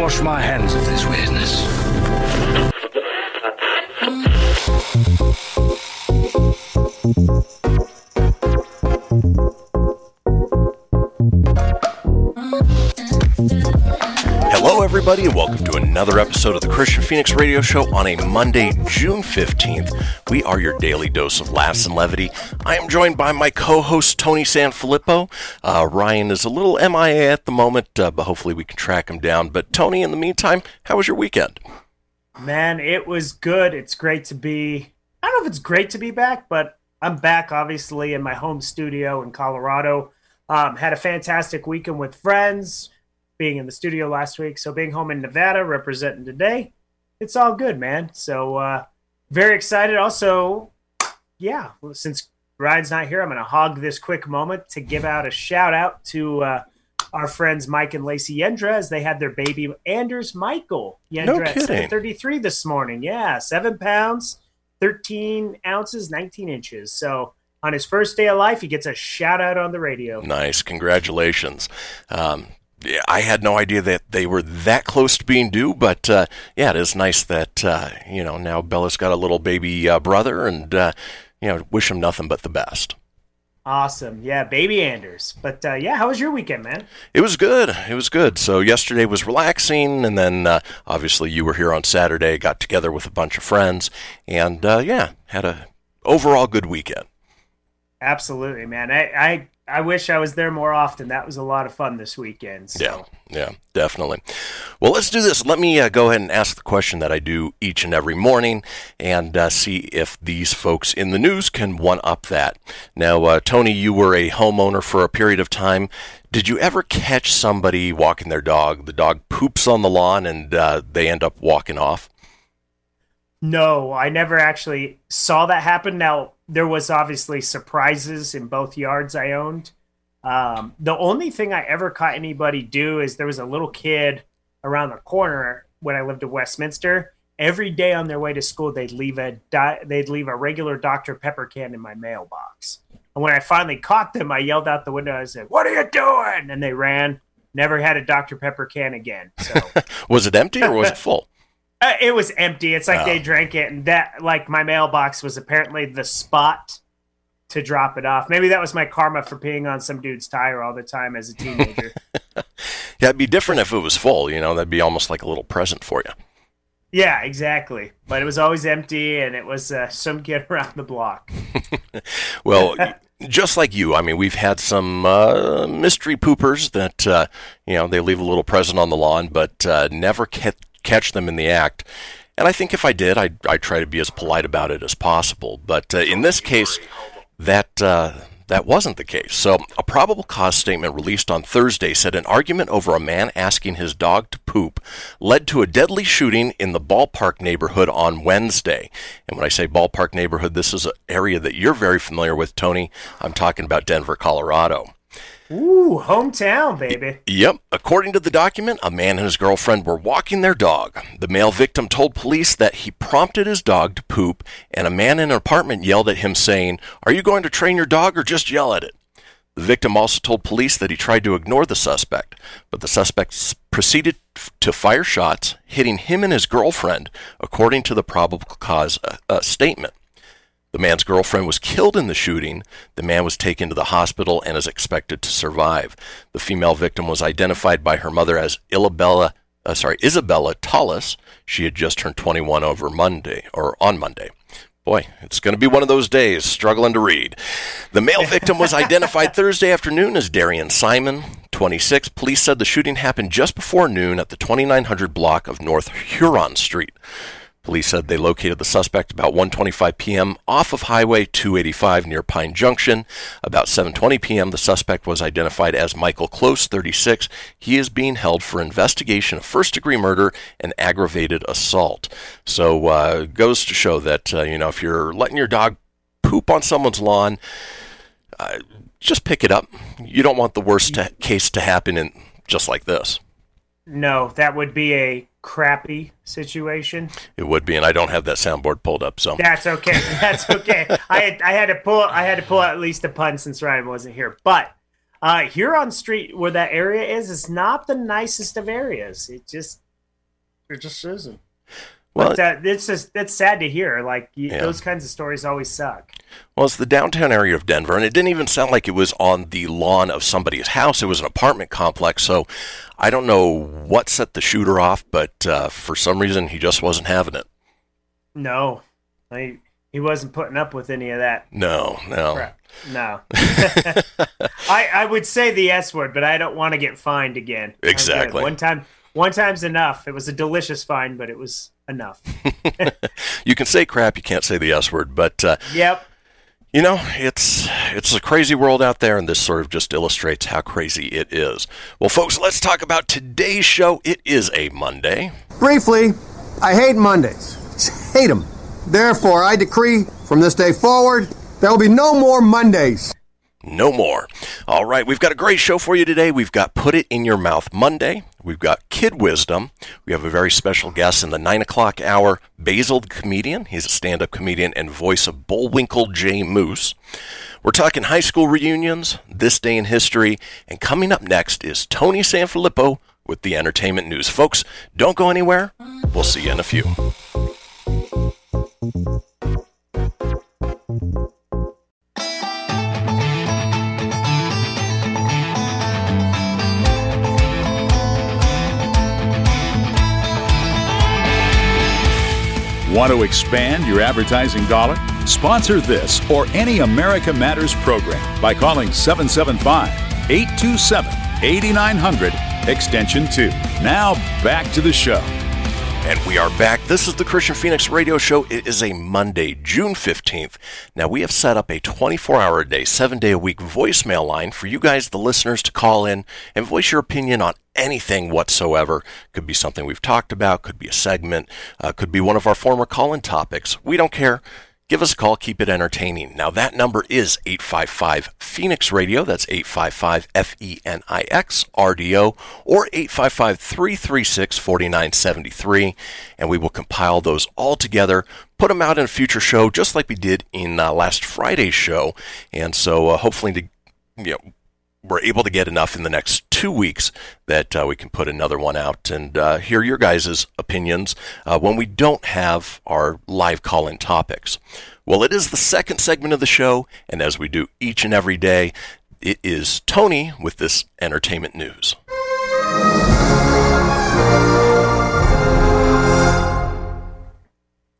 Wash my hands of this weirdness. Hello, everybody, and welcome to another episode of the Kristian Fenix Radio Show on a Monday, June 15th. We are your daily dose of laughs and levity. I am joined by my co host, Tony Sanfilippo. Uh, Ryan is a little MIA at the moment, uh, but hopefully we can track him down. But, Tony, in the meantime, how was your weekend? Man, it was good. It's great to be. I don't know if it's great to be back, but I'm back, obviously, in my home studio in Colorado. Um, had a fantastic weekend with friends, being in the studio last week. So, being home in Nevada, representing today, it's all good, man. So, uh, very excited. Also, yeah, since Ryan's not here, I'm going to hog this quick moment to give out a shout out to uh, our friends Mike and Lacey Yendra as they had their baby Anders Michael Yendra No at kidding. 733 this morning. Yeah, seven pounds, 13 ounces, 19 inches. So on his first day of life, he gets a shout out on the radio. Nice, congratulations. Um, I had no idea that they were that close to being due, but uh, yeah, it is nice that uh, you know now Bella's got a little baby uh, brother, and uh, you know wish him nothing but the best. Awesome. Yeah, baby Anders. But uh, yeah, how was your weekend, man? It was good. It was good. So yesterday was relaxing, and then uh, obviously you were here on Saturday. Got together with a bunch of friends, and uh, yeah, had a overall good weekend. Absolutely, man. I, I I wish I was there more often. That was a lot of fun this weekend. So. Yeah, yeah, definitely. Well, let's do this. Let me uh, go ahead and ask the question that I do each and every morning and uh, see if these folks in the news can one up that. Now, uh, Tony, you were a homeowner for a period of time. Did you ever catch somebody walking their dog? The dog poops on the lawn and uh, they end up walking off? No, I never actually saw that happen. Now there was obviously surprises in both yards I owned. Um, the only thing I ever caught anybody do is there was a little kid around the corner when I lived in Westminster. Every day on their way to school, they'd leave a di- they'd leave a regular Dr Pepper can in my mailbox. And when I finally caught them, I yelled out the window. I said, "What are you doing?" And they ran. Never had a Dr Pepper can again. So. Was it empty or was it full? Uh, it was empty. It's like Oh. they drank it, and that like my mailbox was apparently the spot to drop it off. Maybe that was my karma for peeing on some dude's tire all the time as a teenager. Yeah, it'd be different if it was full. You know, that'd be almost like a little present for you. yeah, exactly. But it was always empty, and it was uh, some kid around the block. Well, just like you, I mean, we've had some uh, mystery poopers that, uh, you know, they leave a little present on the lawn, but uh, never ca- catch them in the act. And I think if I did, I'd, I'd try to be as polite about it as possible. But uh, in this case, that uh, that wasn't the case. So, a probable cause statement released on Thursday said an argument over a man asking his dog to poop led to a deadly shooting in the ballpark neighborhood on Wednesday. And when I say ballpark neighborhood, this is an area that you're very familiar with, Tony. I'm talking about Denver, Colorado. Ooh, hometown, baby. Yep. According to the document, a man and his girlfriend were walking their dog. The male victim told police that he prompted his dog to poop, and a man in an apartment yelled at him, saying, Are you going to train your dog or just yell at it? The victim also told police that he tried to ignore the suspect, but the suspect proceeded to fire shots, hitting him and his girlfriend, according to the probable cause uh, uh, statement. The man's girlfriend was killed in the shooting. The man was taken to the hospital and is expected to survive. The female victim was identified by her mother as Illabella, uh, sorry, Isabella Tullis. She had just turned 21 over Monday or on Monday. Boy, it's going to be one of those days struggling to read. The male victim was identified Thursday afternoon as Darian Simon, 26. Police said the shooting happened just before noon at the 2900 block of North Huron Street. Police said they located the suspect about 1:25 p.m. off of Highway 285 near Pine Junction. About 7:20 p.m., the suspect was identified as Michael Close, 36. He is being held for investigation of first-degree murder and aggravated assault. So, uh, goes to show that uh, you know if you're letting your dog poop on someone's lawn, uh, just pick it up. You don't want the worst case to happen in just like this. No, that would be a crappy situation. It would be, and I don't have that soundboard pulled up, so That's okay. That's okay. I had, I had to pull I had to pull at least a pun since Ryan wasn't here. But uh, Huron Street, where that area is, is not the nicest of areas. It just it just isn't. Well, But uh, it's just it's sad to hear. Like you, Yeah. those kinds of stories always suck. Well, it's the downtown area of Denver, and it didn't even sound like it was on the lawn of somebody's house. It was an apartment complex, so I don't know what set the shooter off, but uh, for some reason he just wasn't having it. No, I, he wasn't putting up with any of that No, no. crap. No, I I would say the S word, but I don't want to get fined again. Exactly. One time, one time's enough. It was a delicious fine, but it was enough. You can say crap, you can't say the S word, but uh, Yep. you know it's it's a crazy world out there, and this sort of just illustrates how crazy it is. Well, folks, let's talk about today's show. It is a Monday. Briefly, I hate Mondays. Just hate them. Therefore, I decree from this day forward, there will be no more Mondays. No more. All right, we've got a great show for you today. We've got Put It in Your Mouth Monday. We've got Kid Wisdom. We have a very special guest in the 9 o'clock hour, Basile comedian. He's a stand up comedian and voice of Bullwinkle J. Moose. We're talking high school reunions, this day in history, and coming up next is Tony Sanfilippo with the entertainment news. Folks, don't go anywhere. We'll see you in a few. Want to expand your advertising dollar? Sponsor this or any America Matters program by calling 775 827 8900 extension 2. Now back to the show. And we are back. This is the Kristian Fenix Radio Show. It is a Monday, June 15th. Now, we have set up a 24 hour a day, seven day a week voicemail line for you guys, the listeners, to call in and voice your opinion on anything whatsoever. Could be something we've talked about, could be a segment, uh, could be one of our former call in topics. We don't care. Give us a call, keep it entertaining. Now, that number is 855 Fenix Radio. That's 855 F E N I X R D O or 855 336 4973. And we will compile those all together, put them out in a future show, just like we did in uh, last Friday's show. And so, uh, hopefully, to, you know, we're able to get enough in the next two weeks that uh, we can put another one out and uh, hear your guys' opinions uh, when we don't have our live call in topics. Well, it is the second segment of the show, and as we do each and every day, it is Tony with this entertainment news.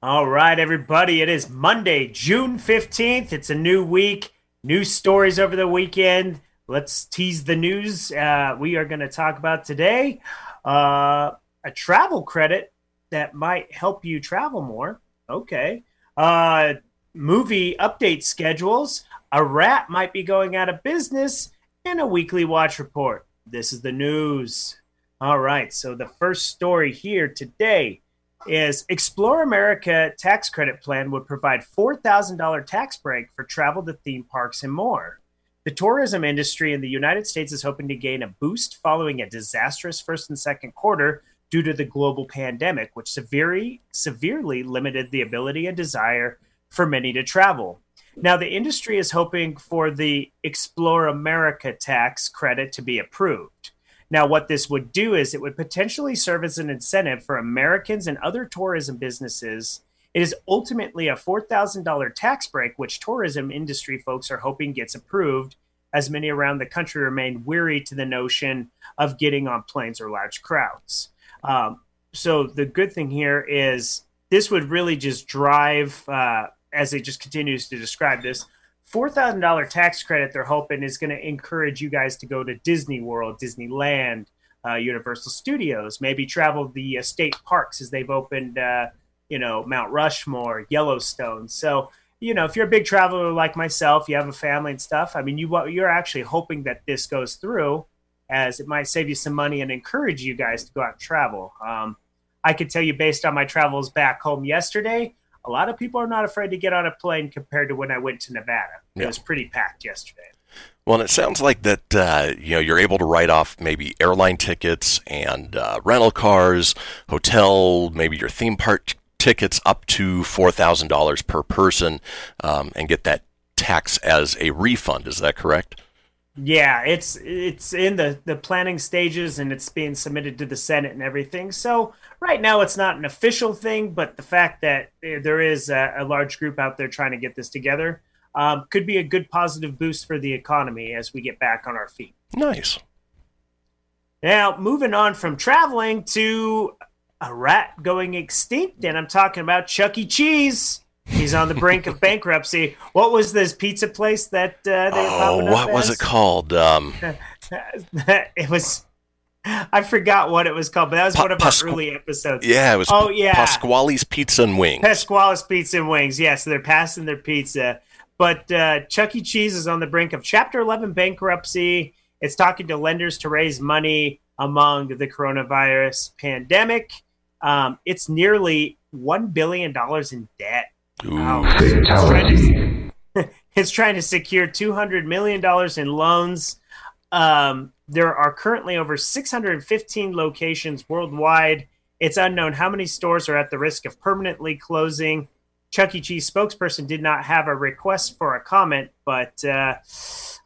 All right, everybody. It is Monday, June 15th. It's a new week, new stories over the weekend. Let's tease the news. Uh, we are going to talk about today uh, a travel credit that might help you travel more. Okay. Uh, movie update schedules. A rat might be going out of business, and a weekly watch report. This is the news. All right. So, the first story here today is Explore America tax credit plan would provide $4,000 tax break for travel to theme parks and more. The tourism industry in the United States is hoping to gain a boost following a disastrous first and second quarter due to the global pandemic, which severely, severely limited the ability and desire for many to travel. Now, the industry is hoping for the Explore America tax credit to be approved. Now, what this would do is it would potentially serve as an incentive for Americans and other tourism businesses It is ultimately a $4,000 tax break, which tourism industry folks are hoping gets approved, as many around the country remain weary to the notion of getting on planes or large crowds. Um, so the good thing here is this would really just drive, uh, as it just continues to describe this, four thousand dollar tax credit. They're hoping is going to encourage you guys to go to Disney World, Disneyland, uh, Universal Studios, maybe travel the uh, state parks as they've opened, uh, you know, Mount Rushmore, Yellowstone. So you know, if you're a big traveler like myself, you have a family and stuff. I mean, you you're actually hoping that this goes through, as it might save you some money and encourage you guys to go out and travel. Um, I could tell you based on my travels back home yesterday, a lot of people are not afraid to get on a plane compared to when I went to Nevada. It Yeah. was pretty packed yesterday. Well, and it sounds like that uh, you know you're able to write off maybe airline tickets and uh, rental cars, hotel, maybe your theme park tickets up to four thousand dollars per person, um, and get that tax as a refund. Is that correct? Yeah, it's it's in the the planning stages and it's being submitted to the Senate and everything. So right now it's not an official thing, but the fact that eh, there is a, a large group out there trying to get this together um, could be a good positive boost for the economy as we get back on our feet. Nice. Now, moving on from traveling to a rat going extinct, and I'm talking about Chuck E. Cheese. He's on the brink of bankruptcy. What was this pizza place that uh, they Oh, what was as? it called? Um, it was I forgot what it was called, but that was Pa- one of our early episodes. yeah, it was. Oh yeah, Pasquale's Pizza and Wings. Pasquale's Pizza and Wings. Yeah, so they're passing their pizza. But uh, Chuck E. Cheese is on the brink of Chapter 11 bankruptcy. It's talking to lenders to raise money among the coronavirus pandemic. Um, it's nearly $1 billion in debt. Ooh. Wow. It's trying, to, it's trying to secure $200 million in loans. Um, there are currently over 615 locations worldwide. It's unknown how many stores are at the risk of permanently closing. Chuck E. Cheese spokesperson did not have a request for a comment, but uh,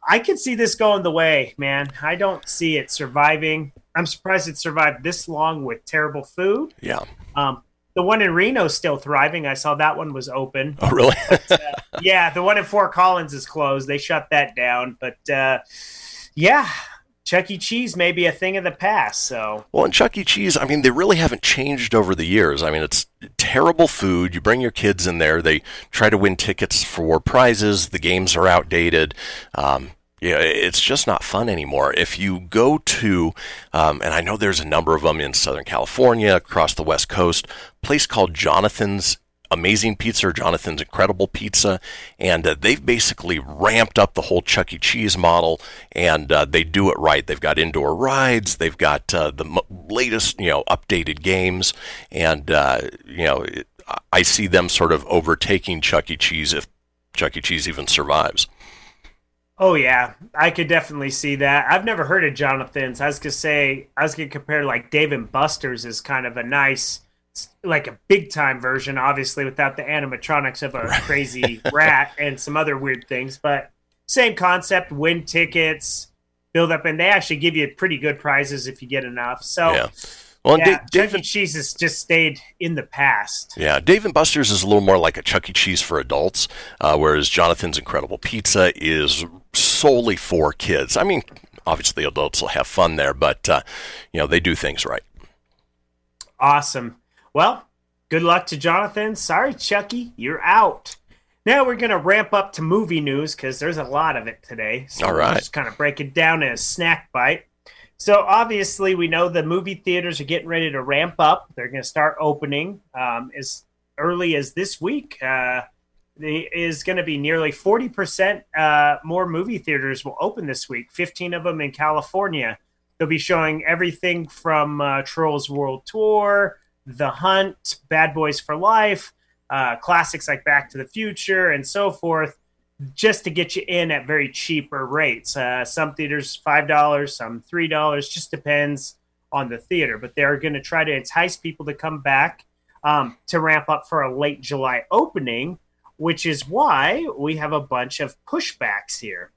I could see this going the way, man. I don't see it surviving. I'm surprised it survived this long with terrible food. Yeah. Um, the one in Reno is still thriving. I saw that one was open. Oh, really? yeah, the one in Fort Collins is closed. They shut that down. But uh, yeah, Chuck E. Cheese may be a thing of the past. So Well, and Chuck E. Cheese, I mean, they really haven't changed over the years. I mean, it's terrible food. You bring your kids in there, they try to win tickets for prizes. The games are outdated. Um, yeah, it's just not fun anymore. If you go to, um, and I know there's a number of them in Southern California, across the West Coast, place called Jonathan's Amazing Pizza or Jonathan's Incredible Pizza, and uh, they've basically ramped up the whole Chuck E. Cheese model, and uh, they do it right. They've got indoor rides, they've got uh, the mo- latest, you know, updated games, and uh, you know, it, I see them sort of overtaking Chuck E. Cheese if Chuck E. Cheese even survives. Oh yeah, I could definitely see that. I've never heard of Jonathan's. I was gonna say I was gonna compare like Dave and Buster's is kind of a nice, like a big time version, obviously without the animatronics of a crazy rat and some other weird things, but same concept. Win tickets, build up, and they actually give you pretty good prizes if you get enough. So Yeah. Well, and yeah, Da- Dave E. Cheese has just stayed in the past. Yeah, Dave and Buster's is a little more like a Chuck E. Cheese for adults, uh, whereas Jonathan's Incredible Pizza is solely for kids. I mean, obviously adults will have fun there, but uh, you know they do things right. Awesome. Well, good luck to Jonathan. Sorry, Chucky, you're out. Now we're going to ramp up to movie news because there's a lot of it today. So All just kind of break it down in a snack bite. So obviously, we know the movie theaters are getting ready to ramp up. They're going to start opening um, as early as this week. Uh, is going to be nearly 40% uh, more movie theaters will open this week, 15 of them in California. They'll be showing everything from uh, Trolls World Tour, The Hunt, Bad Boys for Life, uh, classics like Back to the Future, and so forth, just to get you in at very cheaper rates. Uh, some theaters five dollars, some three dollars, just depends on the theater. But they're going to try to entice people to come back um, to ramp up for a late July opening, which is why we have a bunch of pushbacks here.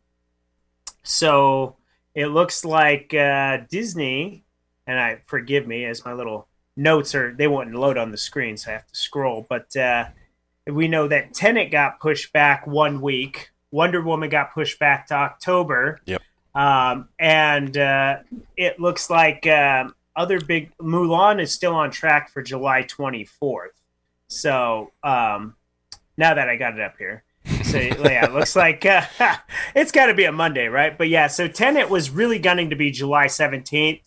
So it looks like uh, Disney, and I forgive me as my little notes are they won't load on the screen, so I have to scroll. But uh, we know that Tenet got pushed back one week. Wonder Woman got pushed back to October. Yep. Um, and uh, it looks like um, other big Mulan is still on track for July 24th. So um, now that I got it up here, so yeah, it looks like uh, it's got to be a Monday, right? But yeah, so Tenet was really gunning to be July 17th,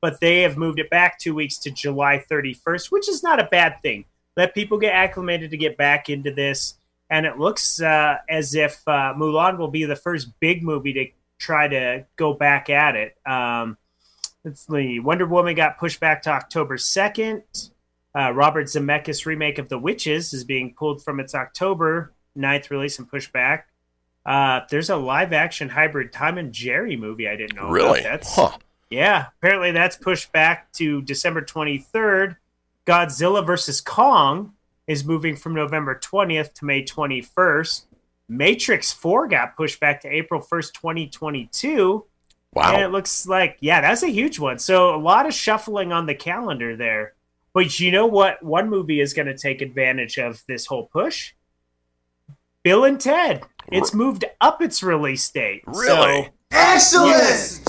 but they have moved it back two weeks to July 31st, which is not a bad thing. Let people get acclimated to get back into this, and it looks uh, as if uh, Mulan will be the first big movie to try to go back at it. Um, let's see. Wonder Woman got pushed back to October 2nd. Uh, Robert Zemeckis' remake of The Witches is being pulled from its October 9th release and pushed back. Uh, there's a live action hybrid Tom and Jerry movie I didn't know Really? about. That's, Huh. Yeah, apparently that's pushed back to December 23rd. Godzilla vs. Kong is moving from November 20th to May 21st. Matrix 4 got pushed back to April 1st, 2022. Wow. And it looks like, yeah, that's a huge one. So a lot of shuffling on the calendar there. But you know what? One movie is going to take advantage of this whole push. Bill and Ted. It's moved up its release date. Really? So, Excellent!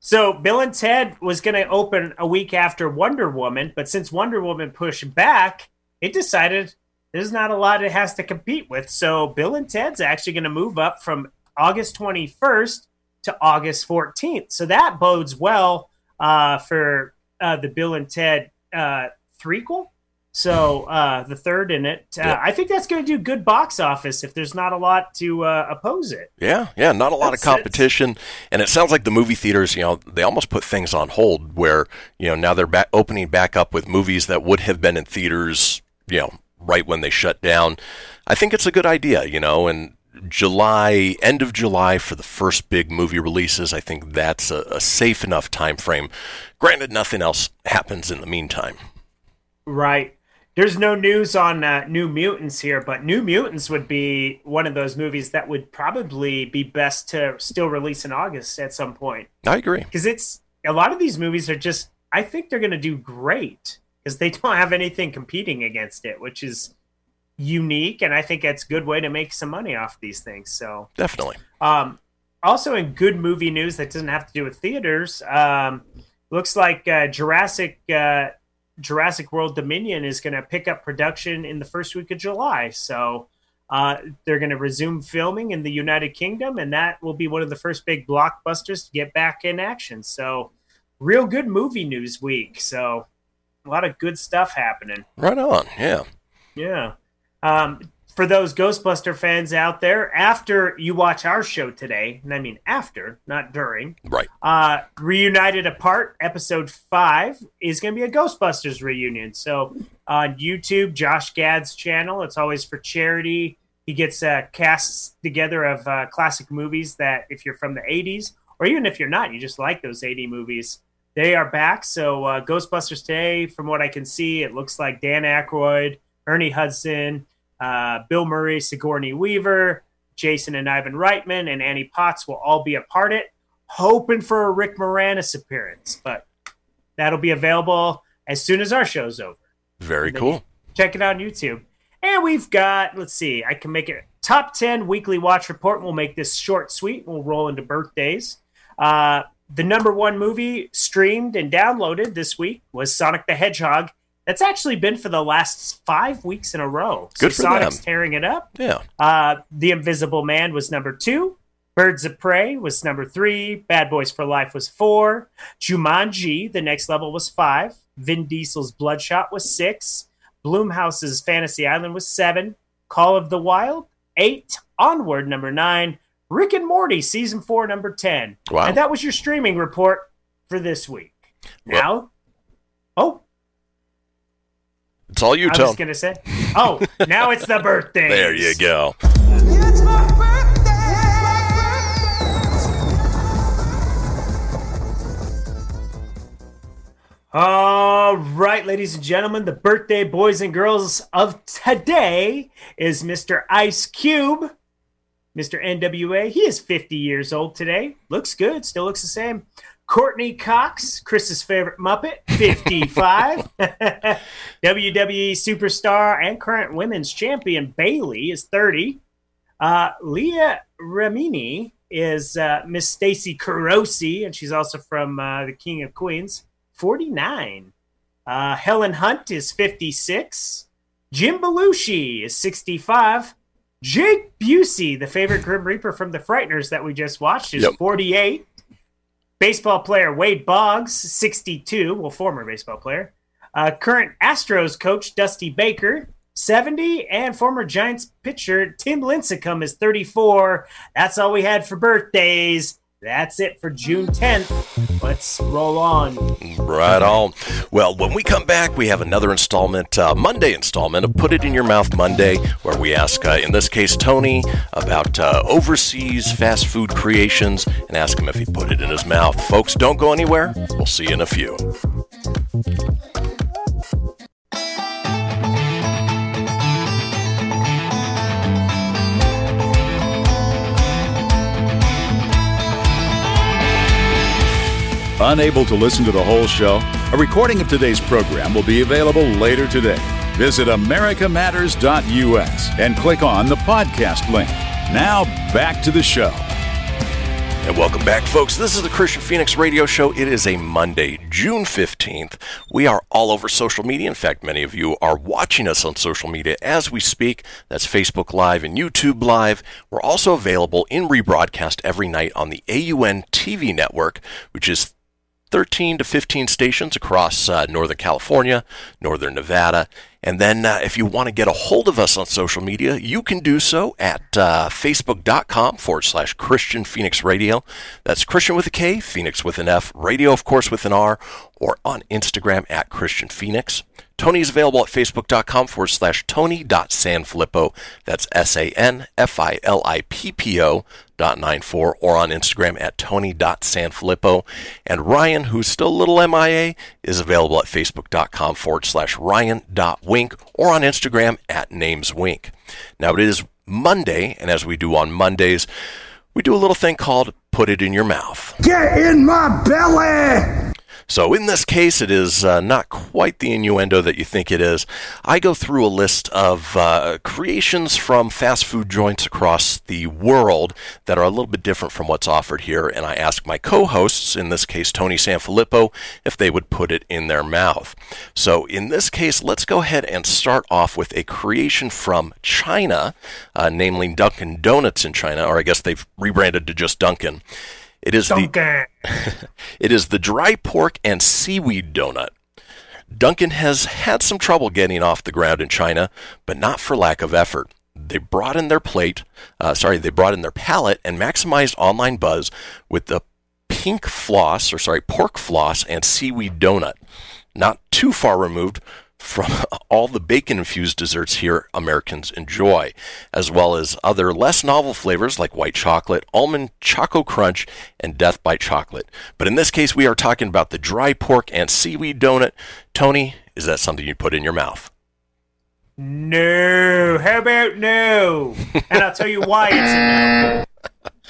so Bill and Ted was going to open a week after Wonder Woman, but since Wonder Woman pushed back, it decided there's not a lot it has to compete with. So Bill and Ted's actually going to move up from August 21st to August 14th. So that bodes well uh, for uh, the Bill and Ted uh, threequel. So uh, the third in it, uh, Yeah. I think that's going to do good box office if there's not a lot to uh, oppose it. Yeah, yeah, not a lot That's of it. competition, and it sounds like the movie theaters, you know, they almost put things on hold. Where you know now they're back, opening back up with movies that would have been in theaters, you know, right when they shut down. I think it's a good idea, you know, and July, end of July for the first big movie releases. I think that's a, a safe enough time frame. Granted, nothing else happens in the meantime. Right. There's no news on uh, New Mutants here, but New Mutants would be one of those movies that would probably be best to still release in August at some point. I agree. Because it's a lot of these movies are just, I think they're going to do great because they don't have anything competing against it, which is unique. And I think that's a good way to make some money off these things. So, Definitely. um, also, in good movie news that doesn't have to do with theaters, um, looks like uh, Jurassic uh, Jurassic World Dominion is going to pick up production in the first week of July. So uh, they're going to resume filming in the United Kingdom, and that will be one of the first big blockbusters to get back in action. So, real good movie news week. So, a lot of good stuff happening. Right on. Yeah. Yeah. Um, for those Ghostbuster fans out there, after you watch our show today, and I mean after, not during, Right. uh, Reunited Apart, episode five, is going to be a Ghostbusters reunion. So on YouTube, Josh Gad's channel, it's always for charity. He gets uh, casts together of uh, classic movies that, if you're from the 80s, or even if you're not, you just like those 80 movies, they are back. So uh, Ghostbusters today, from what I can see, it looks like Dan Aykroyd, Ernie Hudson, uh, Bill Murray, Sigourney Weaver, Jason and Ivan Reitman, and Annie Potts will all be a part of it. Hoping for a Rick Moranis appearance, but that'll be available as soon as our show's over. Very cool. Check it out on YouTube. And we've got, let's see, I can make it top 10 weekly watch report. We'll make this short, sweet. We'll roll into birthdays. Uh, the number one movie streamed and downloaded this week was Sonic the Hedgehog. That's actually been for the last five weeks in a row. Good for Sonic's them. tearing it up. Yeah. Uh, the Invisible Man was number two. Birds of Prey was number three. Bad Boys for Life was four. Jumanji, the next level, was five. Vin Diesel's Bloodshot was six. Blumhouse's Fantasy Island was seven. Call of the Wild, eight. Onward, number nine. Rick and Morty, season four, number 10. Wow. And that was your streaming report for this week. Now, oh, It's all you, I Tom. was going to say, oh, now it's the birthday. There you go. All right, ladies and gentlemen, the birthday boys and girls of today is Mr. Ice Cube, Mr. NWA. He is 50 years old today. Looks good, still looks the same. Courteney Cox, Chris's favorite Muppet, 55. WWE superstar and current women's champion Bayley is 30. Uh, Leah Remini is uh, Miss Stacy Carosi, and she's also from uh, The King of Queens, 49. Uh, Helen Hunt is 56. Jim Belushi is 65. Jake Busey, the favorite Grim Reaper from The Frighteners that we just watched, is Yep. 48. Baseball player Wade Boggs, 62. Well, former baseball player. Uh, current Astros coach Dusty Baker, 70. And former Giants pitcher Tim Lincecum is 34. That's all we had for birthdays. That's it for June 10th. Let's roll on. Right on. Well, when we come back, we have another installment, uh, Monday installment of Put It in Your Mouth Monday, where we ask, uh, in this case, Tony about uh, overseas fast food creations and ask him if he put it in his mouth. Folks, don't go anywhere. We'll see you in a few. Unable to listen to the whole show? A recording of today's program will be available later today. Visit americamatters.us and click on the podcast link. Now, back to the show. And welcome back, folks. This is the Kristian Fenix Radio Show. It is a Monday, June 15th. We are all over social media. In fact, many of you are watching us on social media as we speak. That's Facebook Live and YouTube Live. We're also available in rebroadcast every night on the AUN TV network, which is 13 to 15 stations across uh, Northern California, Northern Nevada. And then uh, if you want to get a hold of us on social media, you can do so at uh, facebook.com forward slash Kristian Fenix Radio. That's Kristian with a K, Fenix with an F, radio, of course, with an R, or on Instagram at Kristian Fenix. Tony is available at facebook.com forward slash Tony.Sanfilippo. That's S A N F I L I P P O dot nine four, or on Instagram at Tony.Sanfilippo. And Ryan, who's still a little MIA, is available at facebook.com forward slash Ryan.Wink or on Instagram at NamesWink. Now it is Monday, and as we do on Mondays, we do a little thing called Put It in Your Mouth. Get in my belly! So in this case, it is uh, not quite the innuendo that you think it is. I go through a list of uh, creations from fast food joints across the world that are a little bit different from what's offered here, and I ask my co-hosts, in this case Tony Sanfilippo, if they would put it in their mouth. So in this case, let's go ahead and start off with a creation from China, uh, namely Dunkin' Donuts in China, or I guess they've rebranded to just Dunkin'. It is the it is the dry pork and seaweed donut. Dunkin' has had some trouble getting off the ground in China, but not for lack of effort. They brought in their plate, uh, sorry, they brought in their palate and maximized online buzz with the pink floss, or sorry, pork floss and seaweed donut. Not too far removed from all the bacon infused desserts here Americans enjoy, as well as other less novel flavors like white chocolate, almond choco crunch, and death by chocolate. But in this case, we are talking about the dry pork and seaweed donut. Tony, is that something you put in your mouth? No. How about no? And I'll tell you why it's no.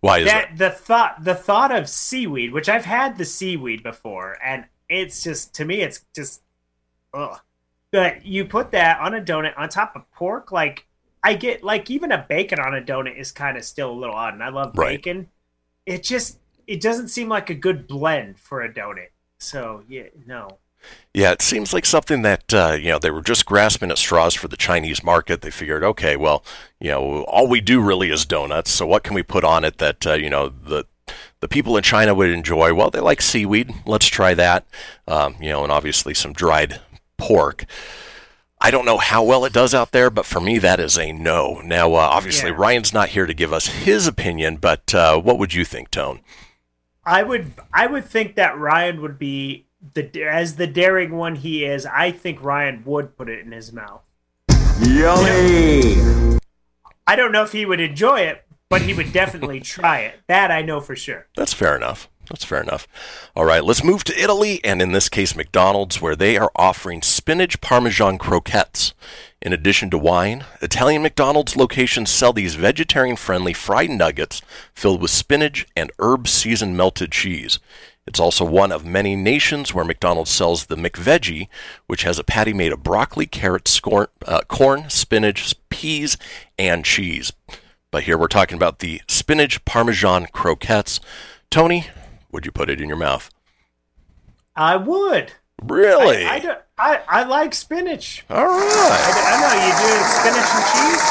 Why is that? that the thought the thought of seaweed, which I've had the seaweed before, and it's just to me it's just ugh. But you put that on a donut on top of pork, like I get like even a bacon on a donut is kind of still a little odd, and I love Right. bacon. It just it doesn't seem like a good blend for a donut. So yeah, no. Yeah, it seems like something that uh, you know they were just grasping at straws for the Chinese market. They figured, okay, well, you know, all we do really is donuts. So what can we put on it that uh, you know the the people in China would enjoy? Well, they like seaweed. Let's try that. Um, you know, and obviously some dried pork. I don't know how well it does out there, but for me, that is a no. Now, uh, obviously, Yeah. Ryan's not here to give us his opinion, but uh, what would you think, Tone? I would I would think that Ryan would be the as the daring one he is. I think Ryan would put it in his mouth. Yummy! I don't know if he would enjoy it, but he would definitely try it. That I know for sure. That's fair enough. That's fair enough. All right, let's move to Italy, and in this case, McDonald's, where they are offering spinach parmesan croquettes. In addition to wine, Italian McDonald's locations sell these vegetarian friendly fried nuggets filled with spinach and herb seasoned melted cheese. It's also one of many nations where McDonald's sells the McVeggie, which has a patty made of broccoli, carrots, scor- uh, corn, spinach, peas, and cheese. But here we're talking about the spinach parmesan croquettes. Tony, would you put it in your mouth? I would. Really? I, I, don't- I, I like spinach. All right. I, I know you do spinach and cheese.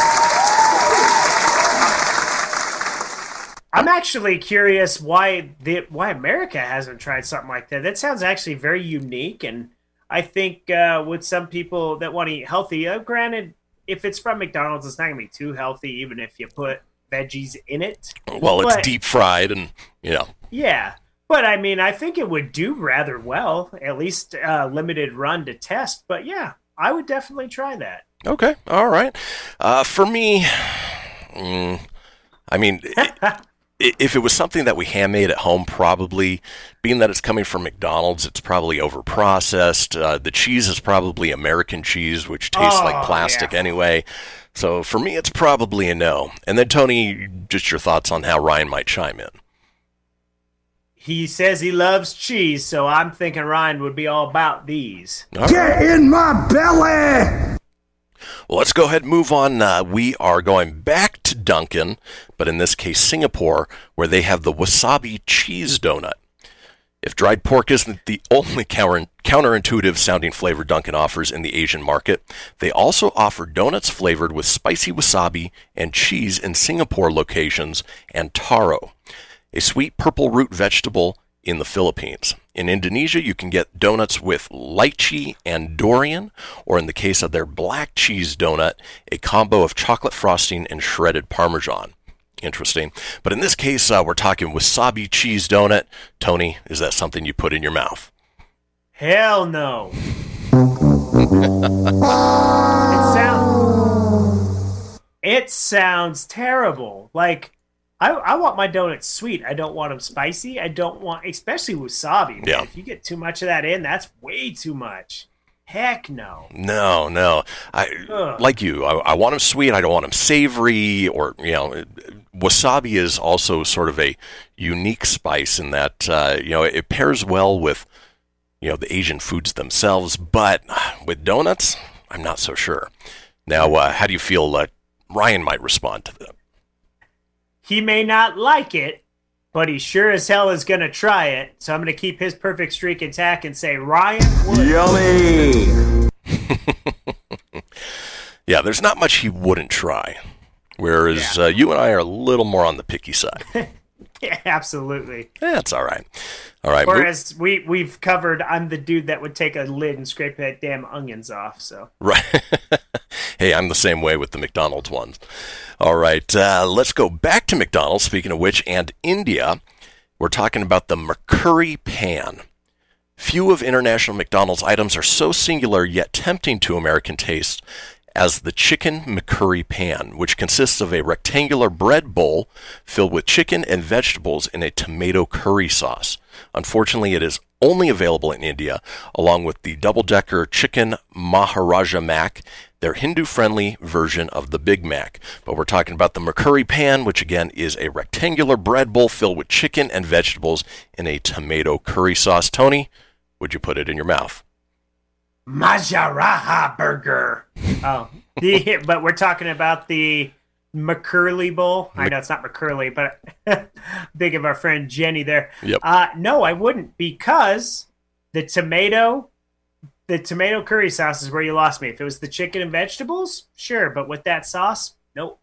I'm actually curious why the why America hasn't tried something like that. That sounds actually very unique, and I think uh, with some people that want to eat healthy, uh, granted, if it's from McDonald's, it's not gonna be too healthy, even if you put veggies in it. Well, it's deep fried and, you know. Yeah, but I mean, I think it would do rather well, at least uh, limited run to test. But yeah, I would definitely try that. Okay, all right. Uh, for me, mm, I mean, i- if it was something that we handmade at home, probably, being that it's coming from McDonald's, it's probably overprocessed. Uh, the cheese is probably American cheese, which tastes Oh, like plastic yeah. anyway. So for me, it's probably a no. And then, Tony, just your thoughts on how Ryan might chime in. He says he loves cheese, so I'm thinking Ryan would be all about these. All right. in my belly! Well, let's go ahead and move on. Uh, we are going back to Dunkin', but in this case, Singapore, where they have the wasabi cheese donut. If dried pork isn't the only counter- counterintuitive sounding flavor Dunkin' offers in the Asian market, they also offer donuts flavored with spicy wasabi and cheese in Singapore locations and taro, a sweet purple root vegetable in the Philippines. In Indonesia, you can get donuts with lychee and durian, or in the case of their black cheese donut, a combo of chocolate frosting and shredded parmesan. Interesting. But in this case, uh, we're talking wasabi cheese donut. Tony, is that something you put in your mouth? Hell no. it sounds. It sounds terrible. Like I, I want my donuts sweet. I don't want them spicy. I don't want, especially wasabi. man. Yeah. If you get too much of that in, that's way too much. Heck no. No, no. I Ugh. like you. I, I want them sweet. I don't want them savory. Or you know, wasabi is also sort of a unique spice in that uh, you know it pairs well with you know the Asian foods themselves, but with donuts, I'm not so sure. Now, uh, how do you feel? Uh, Ryan might respond to that. He may not like it, but he sure as hell is going to try it. So I'm going to keep his perfect streak intact and say Ryan would. Yummy! Yeah, there's not much he wouldn't try. Whereas uh, you and I are a little more on the picky side. Yeah, absolutely. That's all right. All right. Or mo- as we we've covered, I'm the dude that would take a lid and scrape that damn onions off. So Right. hey, I'm the same way with the McDonald's ones. All right, uh, let's go back to McDonald's, speaking of which, and India. We're talking about the McCurry Pan. Few of international McDonald's items are so singular yet tempting to American tastes as the chicken McCurry pan, which consists of a rectangular bread bowl filled with chicken and vegetables in a tomato curry sauce. Unfortunately, it is only available in India, along with the double decker chicken Maharaja Mac, their Hindu friendly version of the Big Mac. But we're talking about the McCurry pan, which again is a rectangular bread bowl filled with chicken and vegetables in a tomato curry sauce. Tony, would you put it in your mouth? Majaraha burger. Oh, the, but we're talking about the McCurley bowl. I know it's not McCurley, but big of our friend Jenny there. Yep. Uh, no, I wouldn't because the tomato, the tomato curry sauce is where you lost me. If it was the chicken and vegetables, sure, but with that sauce, nope.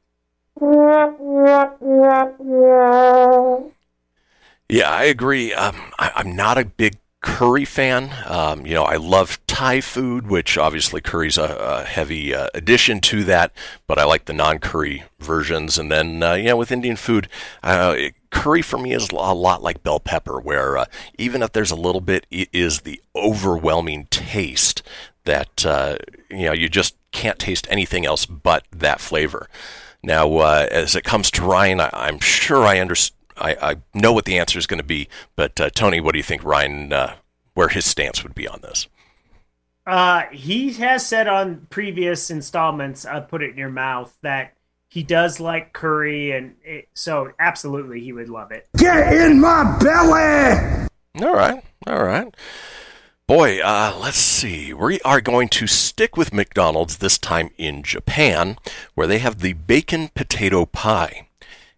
Yeah, I agree. Um, I, I'm not a big curry fan. Um, you know, I love Thai food, which obviously curry's a, a heavy uh, addition to that, but I like the non-curry versions. And then, uh, you know, with Indian food, uh, it- curry for me is a lot like bell pepper, where uh, even if there's a little bit, it is the overwhelming taste that uh, you know you just can't taste anything else but that flavor. Now, uh, as it comes to Ryan, I, I'm sure I understand. I, I know what the answer is going to be, but uh, Tony, what do you think Ryan, uh, where his stance would be on this? Uh, he has said on previous installments, I put it in your mouth, that he does like curry, and it, so absolutely he would love it. Get in my belly! All right, all right. Boy, uh, let's see. We are going to stick with McDonald's this time in Japan, where they have the bacon potato pie.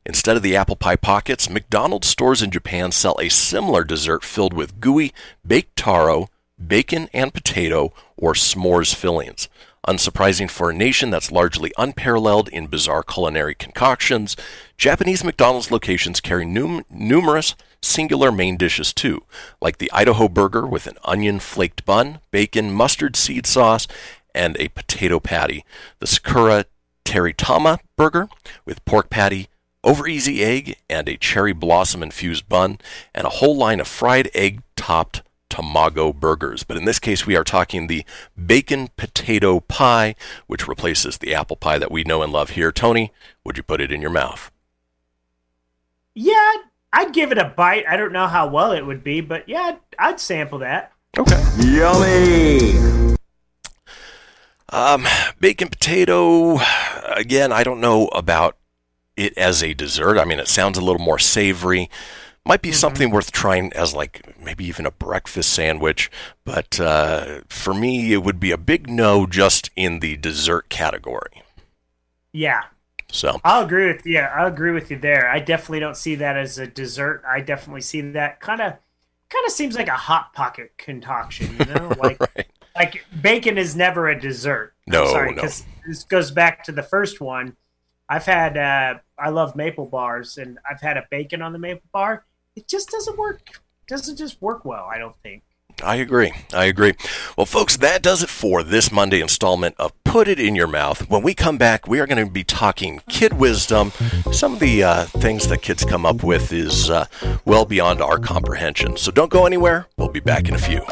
Instead of the apple pie pockets, McDonald's stores in Japan sell a similar dessert filled with gooey baked taro, bacon and potato, or s'mores fillings. Unsurprising for a nation that's largely unparalleled in bizarre culinary concoctions, Japanese McDonald's locations carry num- numerous singular main dishes too, like the Idaho burger with an onion flaked bun, bacon, mustard seed sauce, and a potato patty, the Sakura Teritama burger with pork patty, over easy egg, and a cherry blossom infused bun, and a whole line of fried egg topped Tamago burgers. But in this case, we are talking the bacon potato pie, which replaces the apple pie that we know and love here. Tony, would you put it in your mouth? Yeah, I'd give it a bite. I don't know how well it would be, but yeah, I'd, I'd sample that. Okay. Yummy! Um, bacon potato, again, I don't know about it as a dessert. I mean, it sounds a little more savory. Might be something worth trying as like maybe even a breakfast sandwich, but uh, for me, it would be a big no just in the dessert category. Yeah, So, I'll agree with you. I'll agree with you there. I definitely don't see that as a dessert. I definitely see that kind of kind of seems like a hot pocket concoction, you know? Like right. like bacon is never a dessert. I'm No, sorry, no. because this goes back to the first one. I've had uh, I love maple bars, and I've had a bacon on the maple bar. It just doesn't work. Doesn't just work well. I don't think. I agree. I agree. Well, folks, that does it for this Monday installment of Put It in Your Mouth. When we come back, we are going to be talking kid wisdom. Some of the uh, things that kids come up with is uh, well beyond our comprehension. So don't go anywhere. We'll be back in a few.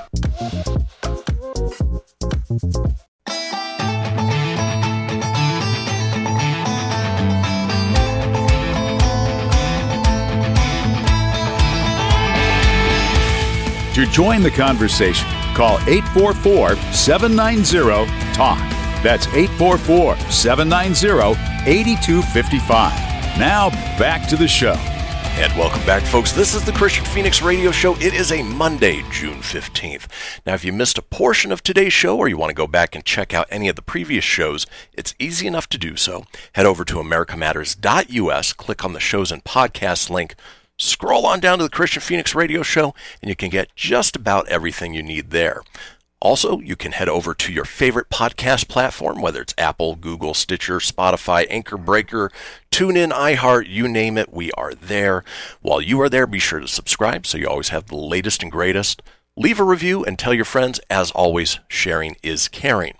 To join the conversation, call 844 790 TALK. That's 844 790 8255. Now back to the show. And welcome back, folks. This is the Kristian Fenix Radio Show. It is a Monday, June 15th. Now, if you missed a portion of today's show or you want to go back and check out any of the previous shows, it's easy enough to do so. Head over to americamatters.us, click on the shows and podcasts link, scroll on down to the Kristian Fenix Radio Show, and you can get just about everything you need there. Also, you can head over to your favorite podcast platform, whether it's Apple, Google, Stitcher, Spotify, Anchor Breaker, TuneIn, iHeart, you name it, we are there. While you are there, be sure to subscribe so you always have the latest and greatest. Leave a review and tell your friends. As always, sharing is caring.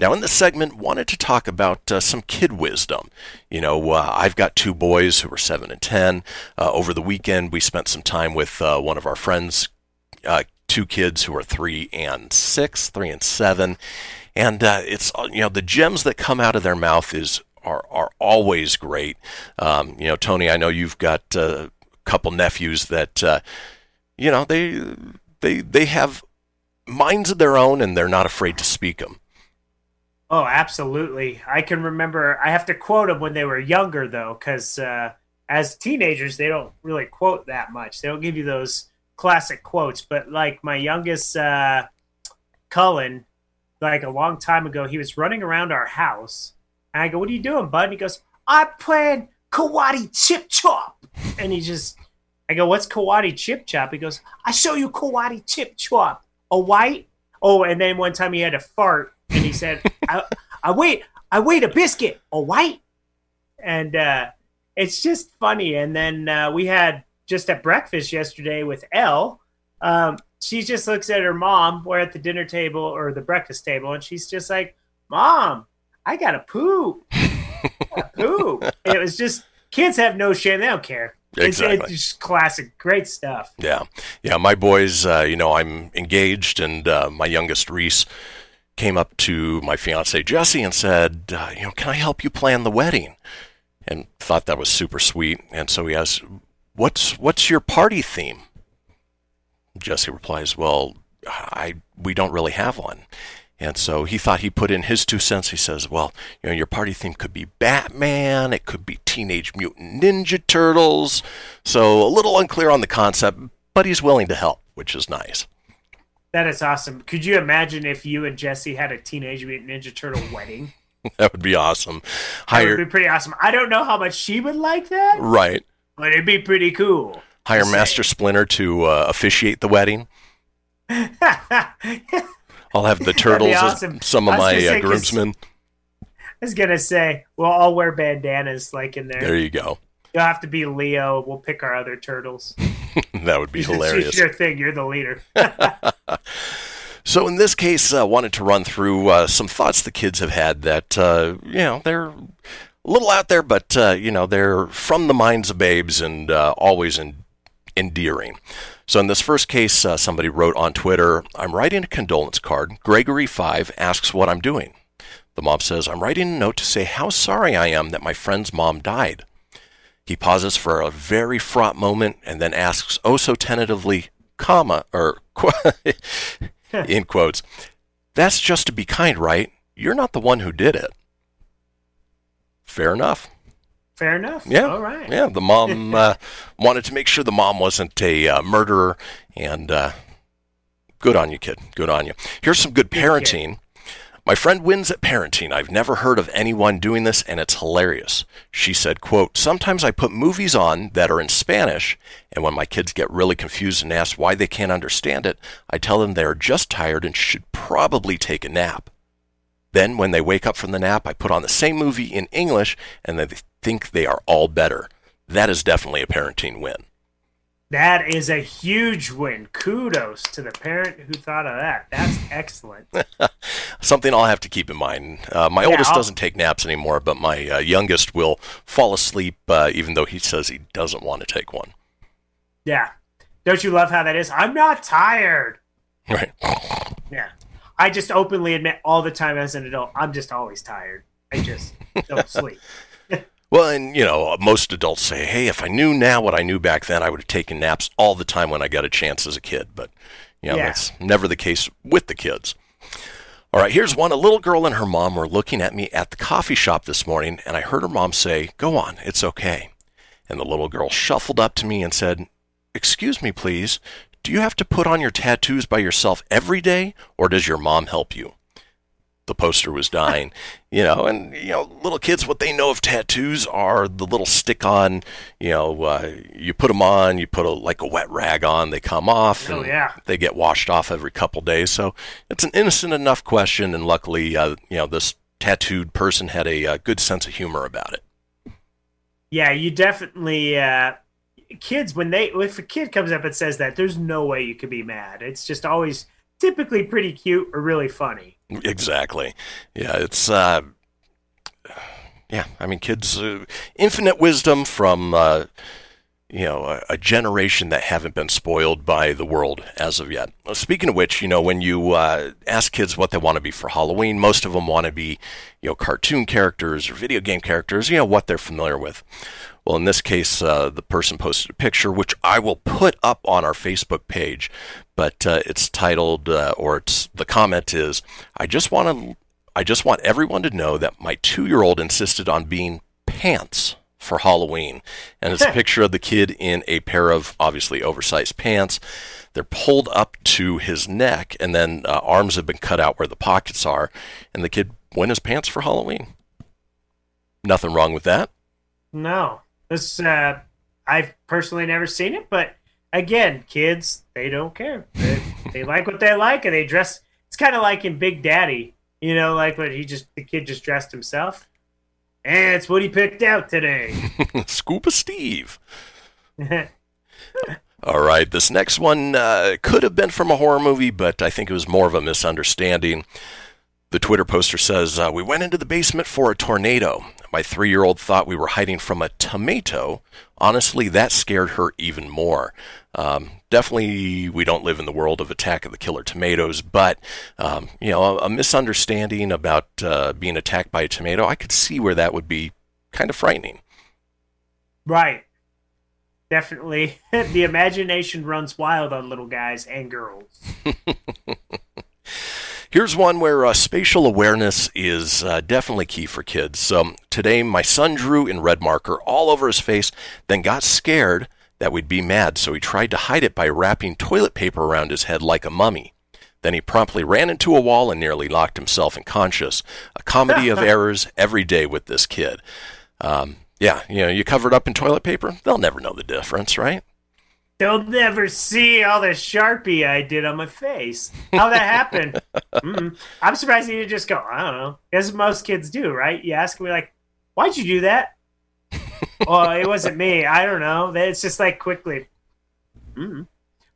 Now, in this segment, wanted to talk about uh, some kid wisdom. You know, uh, I've got two boys who are seven and ten. Uh, over the weekend, we spent some time with uh, one of our friends' uh, two kids who are three and six, three and seven, and uh, it's you know the gems that come out of their mouth is are are always great. Um, you know, Tony, I know you've got a couple nephews that you know they they they have minds of their own and they're not afraid to speak them. Oh, absolutely. I can remember. I have to quote them when they were younger, though, because uh, as teenagers, they don't really quote that much. They don't give you those classic quotes. But like my youngest, uh, Cullen, like a long time ago, he was running around our house, and I go, "What are you doing, bud?" And he goes, "I'm playing Kawadi Chip Chop," and he just. I go, what's Kawadi Chip Chop? He goes, I show you Kawadi Chip Chop. A white? Oh, and then one time he had a fart and he said, I, I wait, I wait a biscuit. A white? And uh, it's just funny. And then uh, we had just at breakfast yesterday with Elle. Um, she just looks at her mom. We're at the dinner table or the breakfast table, and she's just like, "Mom, I gotta poop. I gotta poop." it was just kids have no shame. They don't care. It's, Exactly. it's just classic, great stuff. Yeah, yeah. My boys, uh, you know, I'm engaged, and uh, my youngest Reese came up to my fiance Jesse and said, uh, "You know, can I help you plan the wedding?" And thought that was super sweet. And so he asked, "What's what's your party theme?" Jesse replies, "Well, I we don't really have one." And so he thought he'd put in his two cents. He says, Well, you know, your party theme could be Batman, it could be Teenage Mutant Ninja Turtles. So a little unclear on the concept, but he's willing to help, which is nice. That is awesome. Could you imagine if you and Jesse had a Teenage Mutant Ninja Turtle wedding? That would be awesome. That would Hire be pretty awesome. I don't know how much she would like that, right. but it'd be pretty cool. Hire. Master Splinter to uh, officiate the wedding. I'll have the turtles awesome. as some of my say, uh, groomsmen. I was gonna say we'll all wear bandanas like in there. There you go. You'll have to be Leo. We'll pick our other turtles. That would be It's hilarious. your thing. You're the leader. So in this case, uh, wanted to run through uh, some thoughts the kids have had that uh, you know they're a little out there, but uh, you know they're from the minds of babes and uh, always en- endearing. So in this first case, uh, somebody wrote on Twitter, "I'm writing a condolence card. Gregory Five asks what I'm doing." The mom says, "I'm writing a note to say how sorry I am that my friend's mom died." He pauses for a very fraught moment and then asks, oh so tentatively, comma, or in quotes, that's just to be kind, right? You're not the one who did it. Fair enough. Fair enough. Yeah. All right. Yeah, the mom uh, wanted to make sure the mom wasn't a uh, murderer, and uh, good on you, kid. Good on you. Here's some good parenting. My friend wins at parenting. I've never heard of anyone doing this, and it's hilarious. She said, quote, Sometimes I put movies on that are in Spanish, and when my kids get really confused and ask why they can't understand it, I tell them they are just tired and should probably take a nap. Then, when they wake up from the nap, I put on the same movie in English, and they think they are all better. That is definitely a parenting win. That is a huge win. Kudos to the parent who thought of that. That's excellent. Something I'll have to keep in mind. Uh, my Yeah, oldest I'll- doesn't take naps anymore, but my uh, youngest will fall asleep uh, even though he says he doesn't want to take one. Yeah. Don't you love how that is? I'm not tired. Right. Yeah. I just openly admit all the time as an adult, I'm just always tired. I just don't sleep. Well, and you know, uh, most adults say, "Hey, if I knew now what I knew back then, I would have taken naps all the time when I got a chance as a kid." But you know, Yeah. that's never the case with the kids. All right, here's one. A little girl and her mom were looking at me at the coffee shop this morning, and I heard her mom say, "Go on, it's okay." And the little girl shuffled up to me and said, "Excuse me, please. Do you have to put on your tattoos by yourself every day, or does your mom help you?" The poster was dying, you know, and you know, little kids, what they know of tattoos are the little stick-on, you know, uh, you put them on, you put a like a wet rag on, they come off, Oh, and yeah. they get washed off every couple days. So it's an innocent enough question, and luckily, uh, you know, this tattooed person had a uh, good sense of humor about it. Yeah, you definitely uh kids when they if a kid comes up and says that, there's no way you could be mad. It's just always typically pretty cute or really funny. Exactly. Yeah, it's uh yeah, I mean kids uh, infinite wisdom from uh you know, a, a generation that haven't been spoiled by the world as of yet. Uh, Speaking of which, you know, when you uh, ask kids what they want to be for Halloween, most of them want to be, you know, cartoon characters or video game characters, you know, what they're familiar with. Well, in this case, uh, the person posted a picture, which I will put up on our Facebook page, but uh, it's titled, uh, or it's the comment is, "I just want to, I just want everyone to know that my two-year-old insisted on being pants for Halloween," and it's a picture of the kid in a pair of obviously oversized pants. They're pulled up to his neck, and then uh, arms have been cut out where the pockets are, and the kid went his pants for Halloween. Nothing wrong with that. No. This uh I've personally never seen it, but again, kids, they don't care. They, they like what they like and they dress it's kind of like in Big Daddy, you know, like when he just the kid just dressed himself. And it's what he picked out today. Scuba Steve. All right, this next one uh, could have been from a horror movie, but I think it was more of a misunderstanding. The Twitter poster says, uh, We went into the basement for a tornado. My three year old thought we were hiding from a tomato. Honestly, that scared her even more. Um, definitely, we don't live in the world of Attack of the Killer Tomatoes, but, um, you know, a, a misunderstanding about uh, being attacked by a tomato, I could see where that would be kind of frightening. right. Definitely. the imagination runs wild on little guys and girls. Here's one where uh, spatial awareness is uh, definitely key for kids. Um, today, my son drew in red marker all over his face, then got scared, that we'd be mad, so he tried to hide it by wrapping toilet paper around his head like a mummy. Then he promptly ran into a wall and nearly locked himself unconscious. A comedy of errors every day with this kid. Um, yeah, you know, you cover it up in toilet paper, they'll never know the difference, right? They'll never see all the sharpie I did on my face. How that happened? mm I'm surprised he didn't just go. I don't know. As most kids do, right? You ask me like, "Why'd you do that?" well, it wasn't me. I don't know. It's just like quickly. mm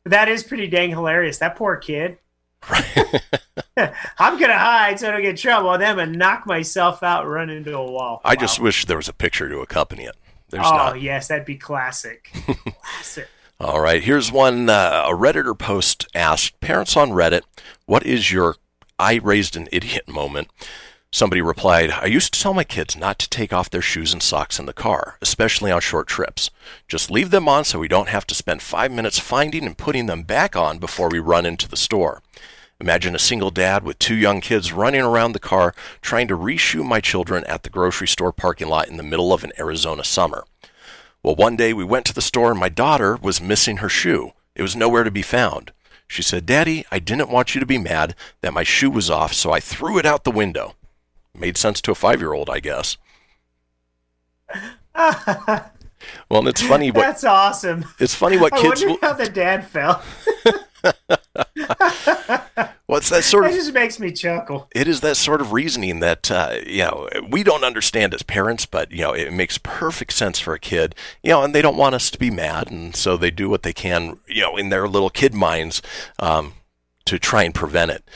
But that is pretty dang hilarious. That poor kid. I'm gonna hide so I don't get in trouble, and then I'm gonna knock myself out and run into a wall. I just wish there was a picture to accompany it. There's oh not. yes, that'd be classic. classic. All right, here's one. Uh, a Redditor post asked parents on Reddit, "What is your I raised an idiot moment?" Somebody replied, "I used to tell my kids not to take off their shoes and socks in the car, especially on short trips. Just leave them on so we don't have to spend five minutes finding and putting them back on before we run into the store." Imagine a single dad with two young kids running around the car trying to reshoe my children at the grocery store parking lot in the middle of an Arizona summer. Well, one day we went to the store and my daughter was missing her shoe. It was nowhere to be found. She said, Daddy, I didn't want you to be mad that my shoe was off, so I threw it out the window. Made sense to a five year old, I guess. Well, and it's funny what That's awesome. it's funny what kids. I wonder how the dad felt. what's that sort of just makes me chuckle. it is that sort of reasoning that uh, you know we don't understand as parents, but you know it makes perfect sense for a kid. You know, and they don't want us to be mad, and so they do what they can, you know, in their little kid minds um, to try and prevent it.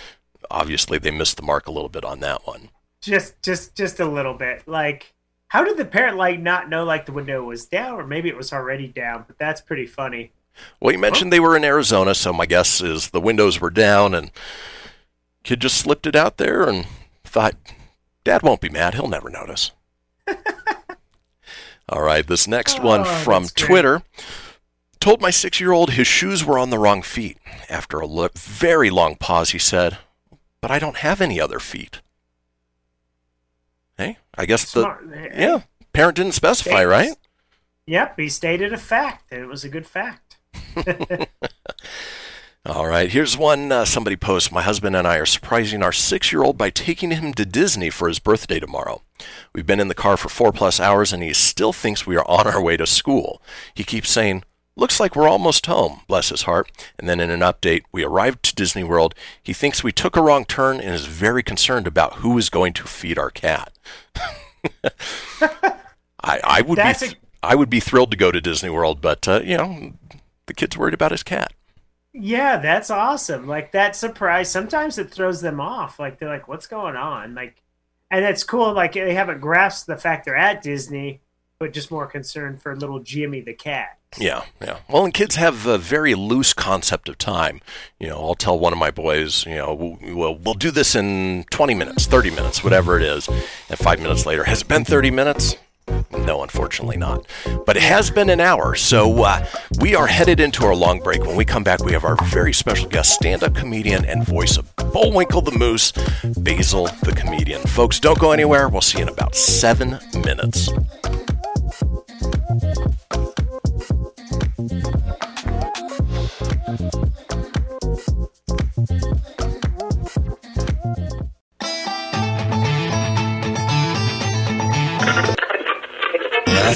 Obviously, they missed the mark a little bit on that one. Just, just, just a little bit. Like, how did the parent like not know like the window was down, or maybe it was already down? But that's pretty funny. Well, you mentioned they were in Arizona, so my guess is the windows were down, and kid just slipped it out there and thought, "Dad won't be mad; he'll never notice." All right, this next one Oh, from that's great. Twitter. Told my six-year-old his shoes were on the wrong feet. After a lo- very long pause, he said, "But I don't have any other feet." Hey, I guess Smart. the yeah parent didn't specify, right? Yep, he stated a fact, it was a good fact. All right, here's one uh, somebody posts. My husband and I are surprising our six year old by taking him to Disney for his birthday tomorrow. We've been in the car for four plus hours and he still thinks we are on our way to school. He keeps saying, Looks like we're almost home, bless his heart. And then in an update, we arrived to Disney World. He thinks we took a wrong turn and is very concerned about who is going to feed our cat. I, I would That's be a- I would be thrilled to go to Disney World, but uh, you know, the kid's worried about his cat. Yeah, that's awesome. Like that surprise. Sometimes it throws them off. Like they're like, "What's going on?" Like, and it's cool. Like they haven't grasped the fact they're at Disney, but just more concerned for little Jimmy the cat. Yeah, yeah. Well, and kids have a very loose concept of time. You know, I'll tell one of my boys, you know, we'll, we'll, we'll do this in 20 minutes, 30 minutes, whatever it is. And five minutes later, has it been 30 minutes? No, unfortunately not. But it has been an hour. So uh, we are headed into our long break. When we come back, we have our very special guest, stand up comedian and voice of Bullwinkle the Moose, Basile the comedian. Folks, don't go anywhere. We'll see you in about seven minutes.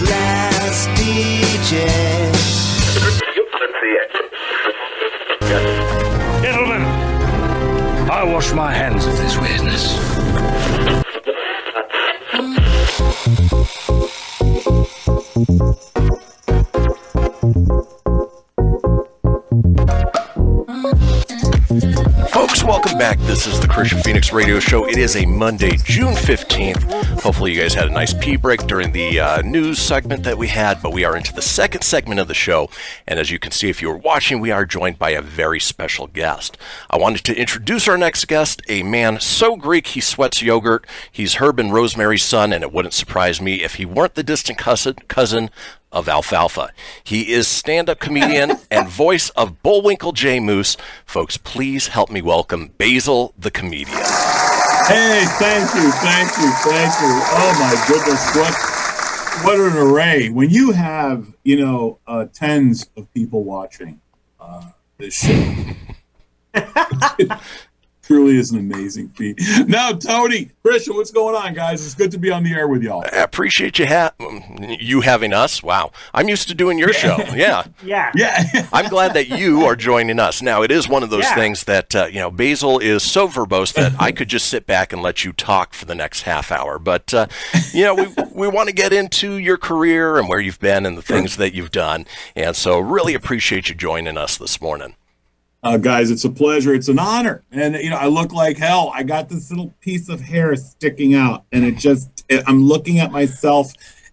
Last DJ. Gentlemen, I wash my hands of this weirdness. Folks, welcome back. This is the Kristian Fenix Radio Show. It is a Monday, June 15th. Hopefully, you guys had a nice pee break during the uh, news segment that we had, but we are into the second segment of the show. And as you can see, if you were watching, we are joined by a very special guest. I wanted to introduce our next guest, a man so Greek he sweats yogurt. He's Herb and Rosemary's son, and it wouldn't surprise me if he weren't the distant cousin, cousin of Alfalfa. He is stand-up comedian and voice of Bullwinkle J. Moose. Folks, please help me welcome Basile the comedian. Hey, thank you, thank you, thank you. Oh my goodness, what what an array! When you have you know uh, tens of people watching uh, this show, truly is an amazing feat. Now, Tony, Kristian, what's going on, guys? It's good to be on the air with y'all. I appreciate you ha- you having us. Wow, I'm used to doing your show. Yeah, Yeah. Yeah, I'm glad that you are joining us. Now, it is one of those Yeah. things that uh, you know Basile is so verbose that I could just sit back and let you talk for the next half hour. But uh, you know, we we want to get into your career and where you've been and the things that you've done, and so really appreciate you joining us this morning. Uh, guys, it's a pleasure. It's an honor, and you know I look like hell. I got this little piece of hair sticking out, and it just I'm looking at myself,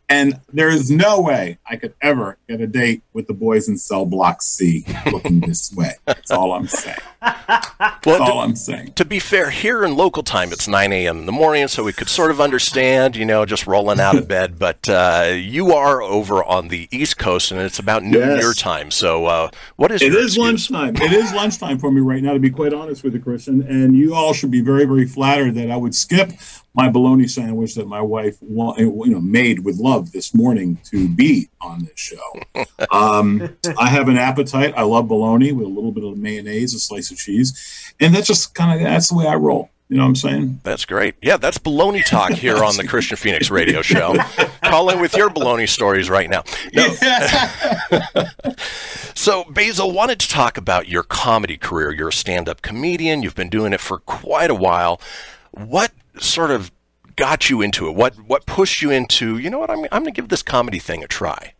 and there is no way I could ever get a date with the boys in cell block C looking this way. That's all I'm saying. That's Well, all to, I'm saying. to be fair, here in local time, it's 9 a.m. in the morning, so we could sort of understand, you know, just rolling out of bed. But uh, you are over on the East Coast, and it's about noon Yes. your time. So, uh, what is It is excuse? lunchtime. It is lunchtime for me right now, to be quite honest with you, Kristian. And you all should be very, very flattered that I would skip my bologna sandwich that my wife, you know, made with love this morning to be on this show. Um, I have an appetite. I love bologna with a little bit of mayonnaise, a slice of cheese, and that's just kind of that's the way I roll. You know what I'm saying? That's great. Yeah, that's baloney talk here on the Kristian Fenix Radio Show. Call in with your baloney stories right now. No. so, Basile wanted to talk about your comedy career. You're a stand-up comedian. You've been doing it for quite a while. What sort of got you into it? What what pushed you into? You know what? I'm I'm going to give this comedy thing a try.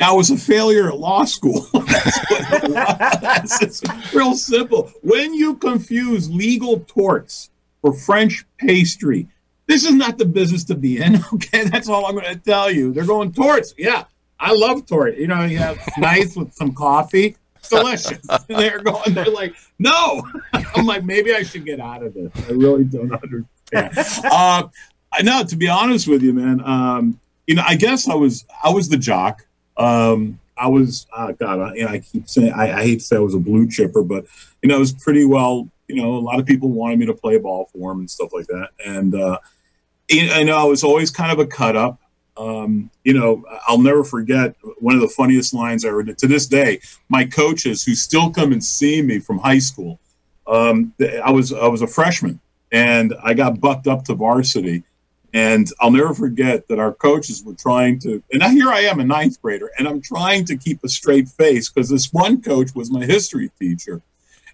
I was a failure at law school. That's what it. It's real simple. When you confuse legal torts for French pastry, this is not the business to be in. Okay, that's all I'm going to tell you. They're going torts. Yeah, I love tort. You know, you have nice with some coffee. It's delicious. They're going. They're like, no. I'm like, maybe I should get out of this. I really don't understand. Uh, know. To be honest with you, man. Um, you know, I guess I was I was the jock. Um, I was, uh, God, I, you know, I keep saying, I, I hate to say I was a blue chipper, but, you know, it was pretty well, you know, a lot of people wanted me to play ball for them and stuff like that. And, uh, you know, I know I was always kind of a cut up. Um, you know, I'll never forget one of the funniest lines I did to this day. My coaches who still come and see me from high school, um, I was, I was a freshman and I got bucked up to varsity. And I'll never forget that our coaches were trying to, and now here I am, a ninth grader, and I'm trying to keep a straight face because this one coach was my history teacher.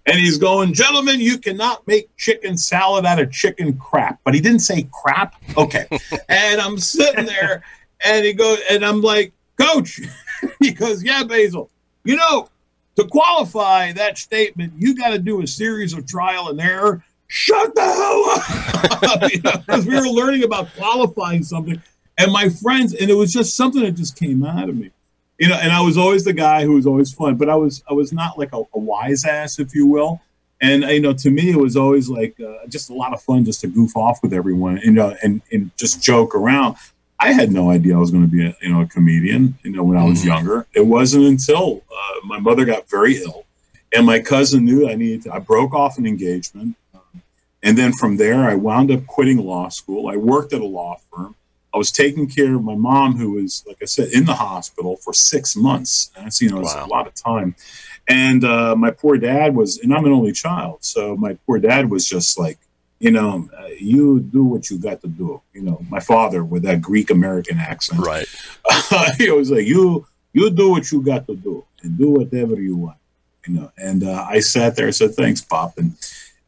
And he's going, gentlemen, you cannot make chicken salad out of chicken crap. But he didn't say crap. Okay. and I'm sitting there, and he goes, and I'm like, Coach, he goes, Yeah, Basile, you know, to qualify that statement, you got to do a series of trial and error shut the hell up! You know, because we were learning about qualifying something and my friends and it was just something that just came out of me. You know and i was always the guy who was always fun but i was i was not like a, a wise ass if you will. And you know to me it was always like uh, just a lot of fun just to goof off with everyone you know and and just joke around. I had no idea i was going to be a you know a comedian you know when i was younger. It wasn't until uh, my mother got very ill and my cousin knew i needed to i broke off an engagement and then from there, I wound up quitting law school. I worked at a law firm. I was taking care of my mom, who was, like I said, in the hospital for six months. That's, you know, it's Wow. a lot of time. And uh, my poor dad was, and I'm an only child. So my poor dad was just like, you know, uh, you do what you got to do. You know, my father with that Greek American accent. Right. he was like, you, you do what you got to do and do whatever you want. You know, and uh, I sat there and said, thanks, Pop. And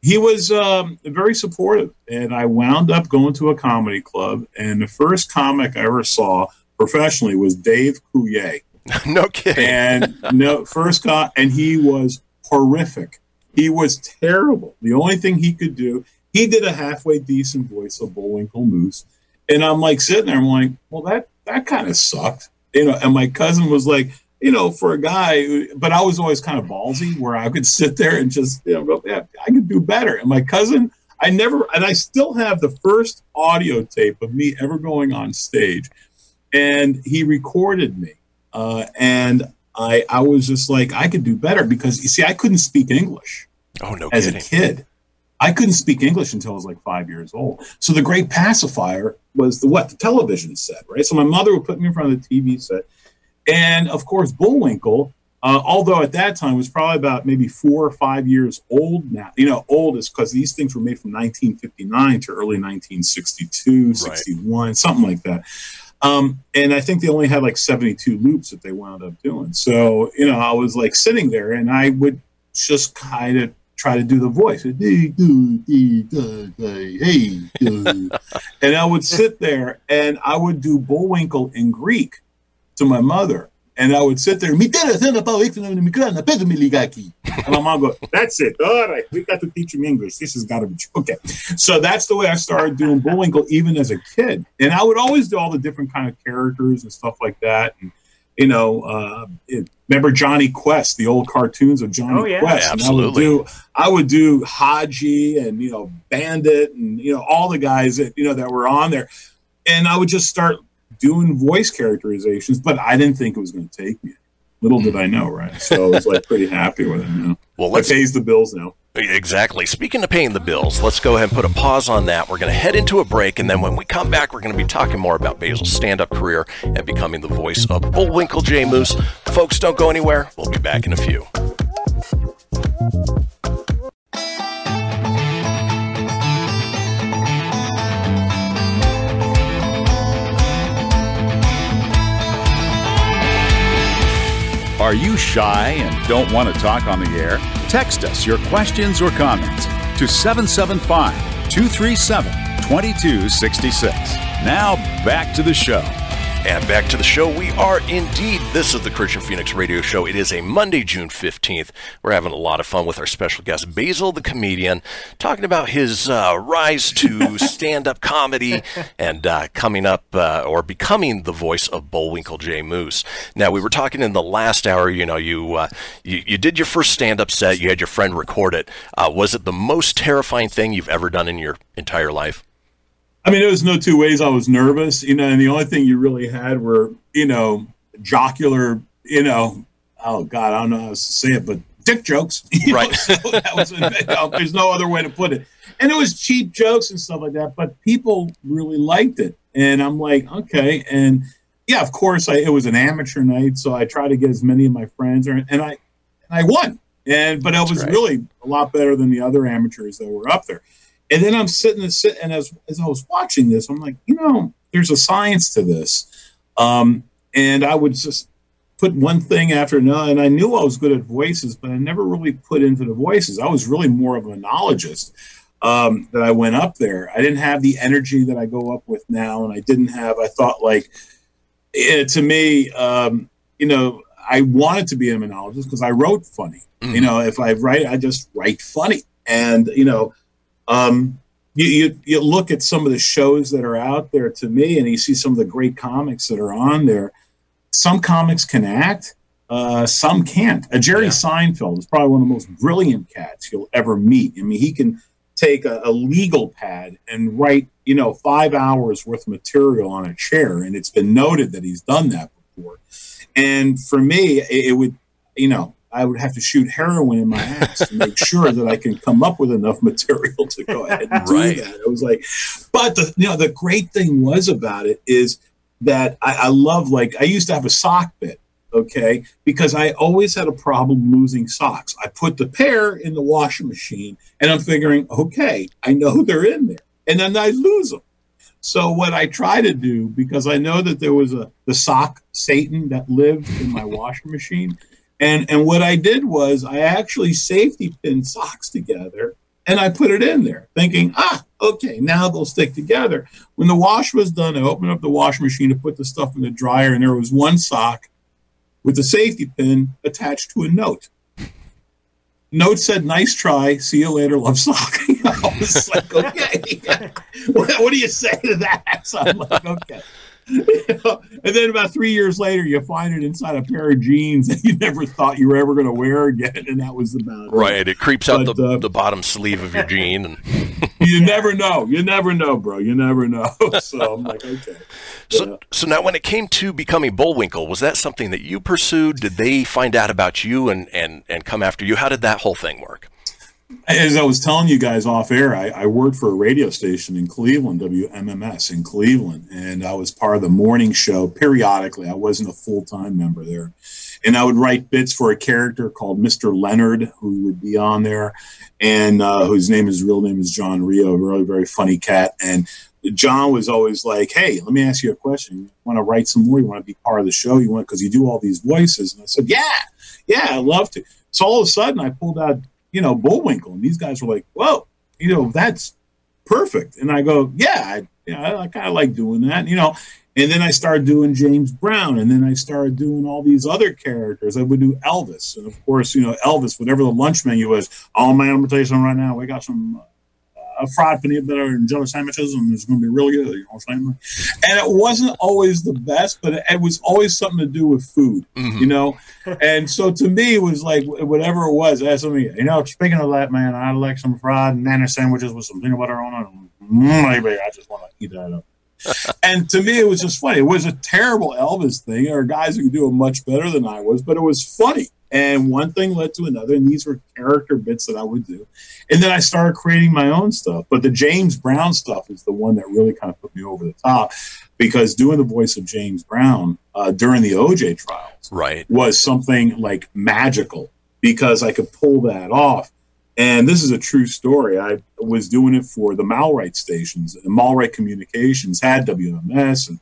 he was um, very supportive and i wound up going to a comedy club and the first comic i ever saw professionally was dave coulier no kidding. and no first con and he was horrific He was terrible. The only thing he could do, he did a halfway decent voice of Bullwinkle Moose. And I'm like sitting there, I'm like, well, that that kind of sucked. You know, and my cousin was like, you know, for a guy, but I was always kind of ballsy where I could sit there and just, you know, go, yeah, I could do better. And my cousin, I never, and I still have the first audio tape of me ever going on stage. And he recorded me. Uh, and I, I was just like, I could do better because you see, I couldn't speak English Oh, no as kidding. a kid. I couldn't speak English until I was like five years old. So the great pacifier was the what? The television set, right? So my mother would put me in front of the TV set. And of course, Bullwinkle, uh, although at that time was probably about maybe four or five years old now, you know, oldest because these things were made from 1959 to early 1962, 61, something like that. Um, and I think they only had like 72 loops that they wound up doing. So, you know, I was like sitting there and I would just kind of try to do the voice. Hey, do, dee, da, da, hey, do. and I would sit there and I would do Bullwinkle in Greek to my mother. And I would sit there, "Mi tera sena pa wik na mikrana, pedo mi ligaki." and my mom go, "That's it. All right, we got to teach him English. This has got to be okay." So that's the way I started doing Bullwinkle, even as a kid. And I would always do all the different kind of characters and stuff like that. And you know, uh, it, remember Jonny Quest, the old cartoons of Jonny Oh, yeah. Quest? Yeah, And I would absolutely. do I would do Hadji and you know Bandit and you know all the guys that you know that were on there, and I would just start doing voice characterizations. But I didn't think it was going to take me. Little did I know, right? So I was like pretty happy with it. You know, Well, it let's pays the bills now. Exactly. Speaking of paying the bills, let's go ahead and put a pause on that. We're going to head into a break, and then when we come back, we're going to be talking more about Basile's stand up career and becoming the voice of Bullwinkle J. Moose. Folks, don't go anywhere. We'll be back in a few. Are you shy and don't want to talk on the air? Text us your questions or comments to 775 237 2266. Now back to the show. And back to the show. We are indeed. This is the Kristian Fenix Radio Show. It is a Monday, June 15th. We're having a lot of fun with our special guest, Basile the comedian, talking about his uh, rise to stand up comedy and uh, coming up uh, or becoming the voice of Bullwinkle J. Moose. Now, we were talking in the last hour, you know, you, uh, you, you did your first stand up set, you had your friend record it. Uh, was it the most terrifying thing you've ever done in your entire life? I mean, there was no two ways. I was nervous, you know, and the only thing you really had were, you know, jocular, you know, oh God, I don't know how to say it, but dick jokes. Right. so that was, there's no other way to put it. And it was cheap jokes and stuff like that, but people really liked it. And I'm like, okay. And yeah, of course, I, it was an amateur night, so I tried to get as many of my friends, and and I, and I won. And but it was great. really a lot better than the other amateurs that were up there. And then I'm sitting and sit, and as as I was watching this, I'm like, you know, there's a science to this. Um, and I would just put one thing after another, and I knew I was good at voices, but I never really put into the voices. I was really more of a monologist um, that I went up there. I didn't have the energy that I go up with now, and I didn't have. I thought like, eh, to me, um, you know, I wanted to be a monologist because I wrote funny. You know, if I write, I just write funny, and you know, um, you, you you look at some of the shows that are out there to me, and you see some of the great comics that are on there. Some comics can act, uh, some can't. Uh, Jerry Yeah. Seinfeld is probably one of the most brilliant cats you'll ever meet. I mean, he can take a, a legal pad and write, you know, five hours worth of material on a chair, and it's been noted that he's done that before. And for me, it, it would, you know, I would have to shoot heroin in my ass to make sure that I can come up with enough material to go ahead and do that. It was like, but the you know the great thing was about it is that I, I love like I used to have a sock bit, okay, because I always had a problem losing socks. I put the pair in the washing machine, and I'm figuring, okay, I know they're in there, and then I lose them. So what I try to do, because I know that there was a the sock Satan that lived in my washing machine, and and what I did was I actually safety pinned socks together and I put it in there, thinking, ah, okay, now they'll stick together. When the wash was done, I opened up the washing machine to put the stuff in the dryer, and there was one sock with a safety pin attached to a note. note said, "Nice try. See you later. Love sock." I was like, "Okay, what, what do you say to that?" So I'm like, "Okay." And then about three years later, you find it inside a pair of jeans that you never thought you were ever going to wear again, and that was about it. Right. It creeps out But, the, uh, the bottom sleeve of your jean. And You never know. You never know, bro. You never know. So I'm like, okay. so, so now, when it came to becoming Bullwinkle, was that something that you pursued? Did they find out about you and, and, and come after you? How did that whole thing work? As I was telling you guys off air, I, I worked for a radio station in Cleveland, WMMS in Cleveland, and I was part of the morning show periodically. I wasn't a full time member there. And I would write bits for a character called Mr. Leonard, who would be on there, and uh, whose name, his real name is John Rio, a really very funny cat. And John was always like, "Hey, let me ask you a question. You want to write some more? You want to be part of the show? You want because you do all these voices?" And I said, "Yeah, yeah, I'd love to." So all of a sudden, I pulled out, you know, Bullwinkle, and these guys were like, "Whoa, you know, that's perfect." And I go, "Yeah, I, you know, I, kind of like doing that, you know." And then I started doing James Brown, and then I started doing all these other characters. I would do Elvis, and of course, you know, Elvis, whatever the lunch menu was. Oh man, I'm right now. We got some uh, uh, fried peanut butter and jelly sandwiches, and it's going to be really good. You know what I'm saying? And it wasn't always the best, but it, it was always something to do with food, you know. and so to me, it was like whatever it was. That's something. You know, speaking of that, man, I like some fried banana sandwiches with some peanut butter on it. Maybe I just want to eat that up. and to me, it was just funny. It was a terrible Elvis thing. There are guys who could do it much better than I was, but it was funny. And one thing led to another, and these were character bits that I would do. And then I started creating my own stuff. But the James Brown stuff is the one that really kind of put me over the top because doing the voice of James Brown uh, during the OJ trials Right. was something like magical because I could pull that off. And this is a true story. I was doing it for the Malrite stations. And Malrite Communications had WMS and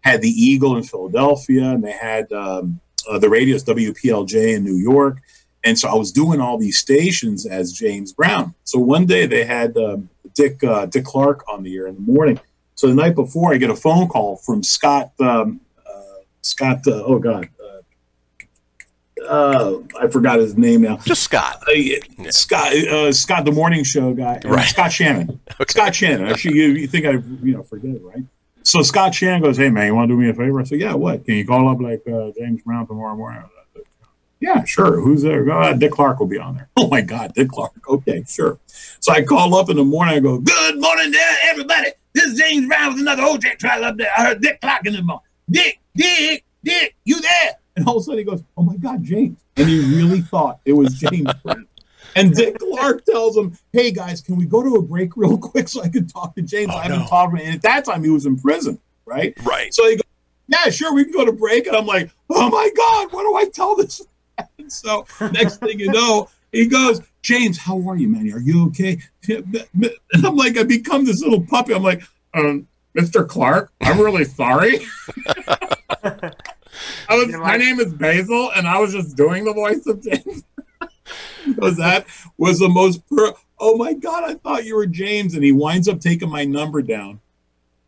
had the Eagle in Philadelphia, and they had um, uh, the radios WPLJ in New York. And so I was doing all these stations as James Brown. So one day they had um, Dick uh, Dick Clark on the air in the morning. So the night before, I get a phone call from Scott um, uh, Scott. Uh, oh God, uh, uh, I forgot his name now. Just Scott. Uh, yeah, Scott, uh, Scott, the morning show guy, Right. Scott Shannon. Scott Shannon. Actually, you, you think I, you know, forget it, right? So Scott Shannon goes, "Hey man, you want to do me a favor?" I said, "Yeah, what? Can you call up like uh, James Brown tomorrow morning?" Yeah, sure. Who's there? Uh, Dick Clark will be on there. Oh my God, Dick Clark. Okay, sure. So I call up in the morning. I go, "Good morning, there, everybody. This is James Brown with another OJ trial up there. I heard Dick Clark in the morning. Dick, Dick, Dick, you there?" And all of a sudden he goes, "Oh my God, James!" And he really thought it was James Brown. And Dick Clark tells him, "Hey guys, can we go to a break real quick so I can talk to James? I haven't talked to him." And at that time, he was in prison, right? Right. So he goes, "Yeah, sure, we can go to break." And I'm like, "Oh my God, what do I tell this?" man?" so next thing you know, he goes, "James, how are you, man? Are you okay?" And I'm like, I become this little puppy. I'm like, um, "Mr. Clark, I'm really sorry." I was, my name is Basile, and I was just doing the voice of James. Because that was the most. Per- oh my God, I thought you were James. And he winds up taking my number down.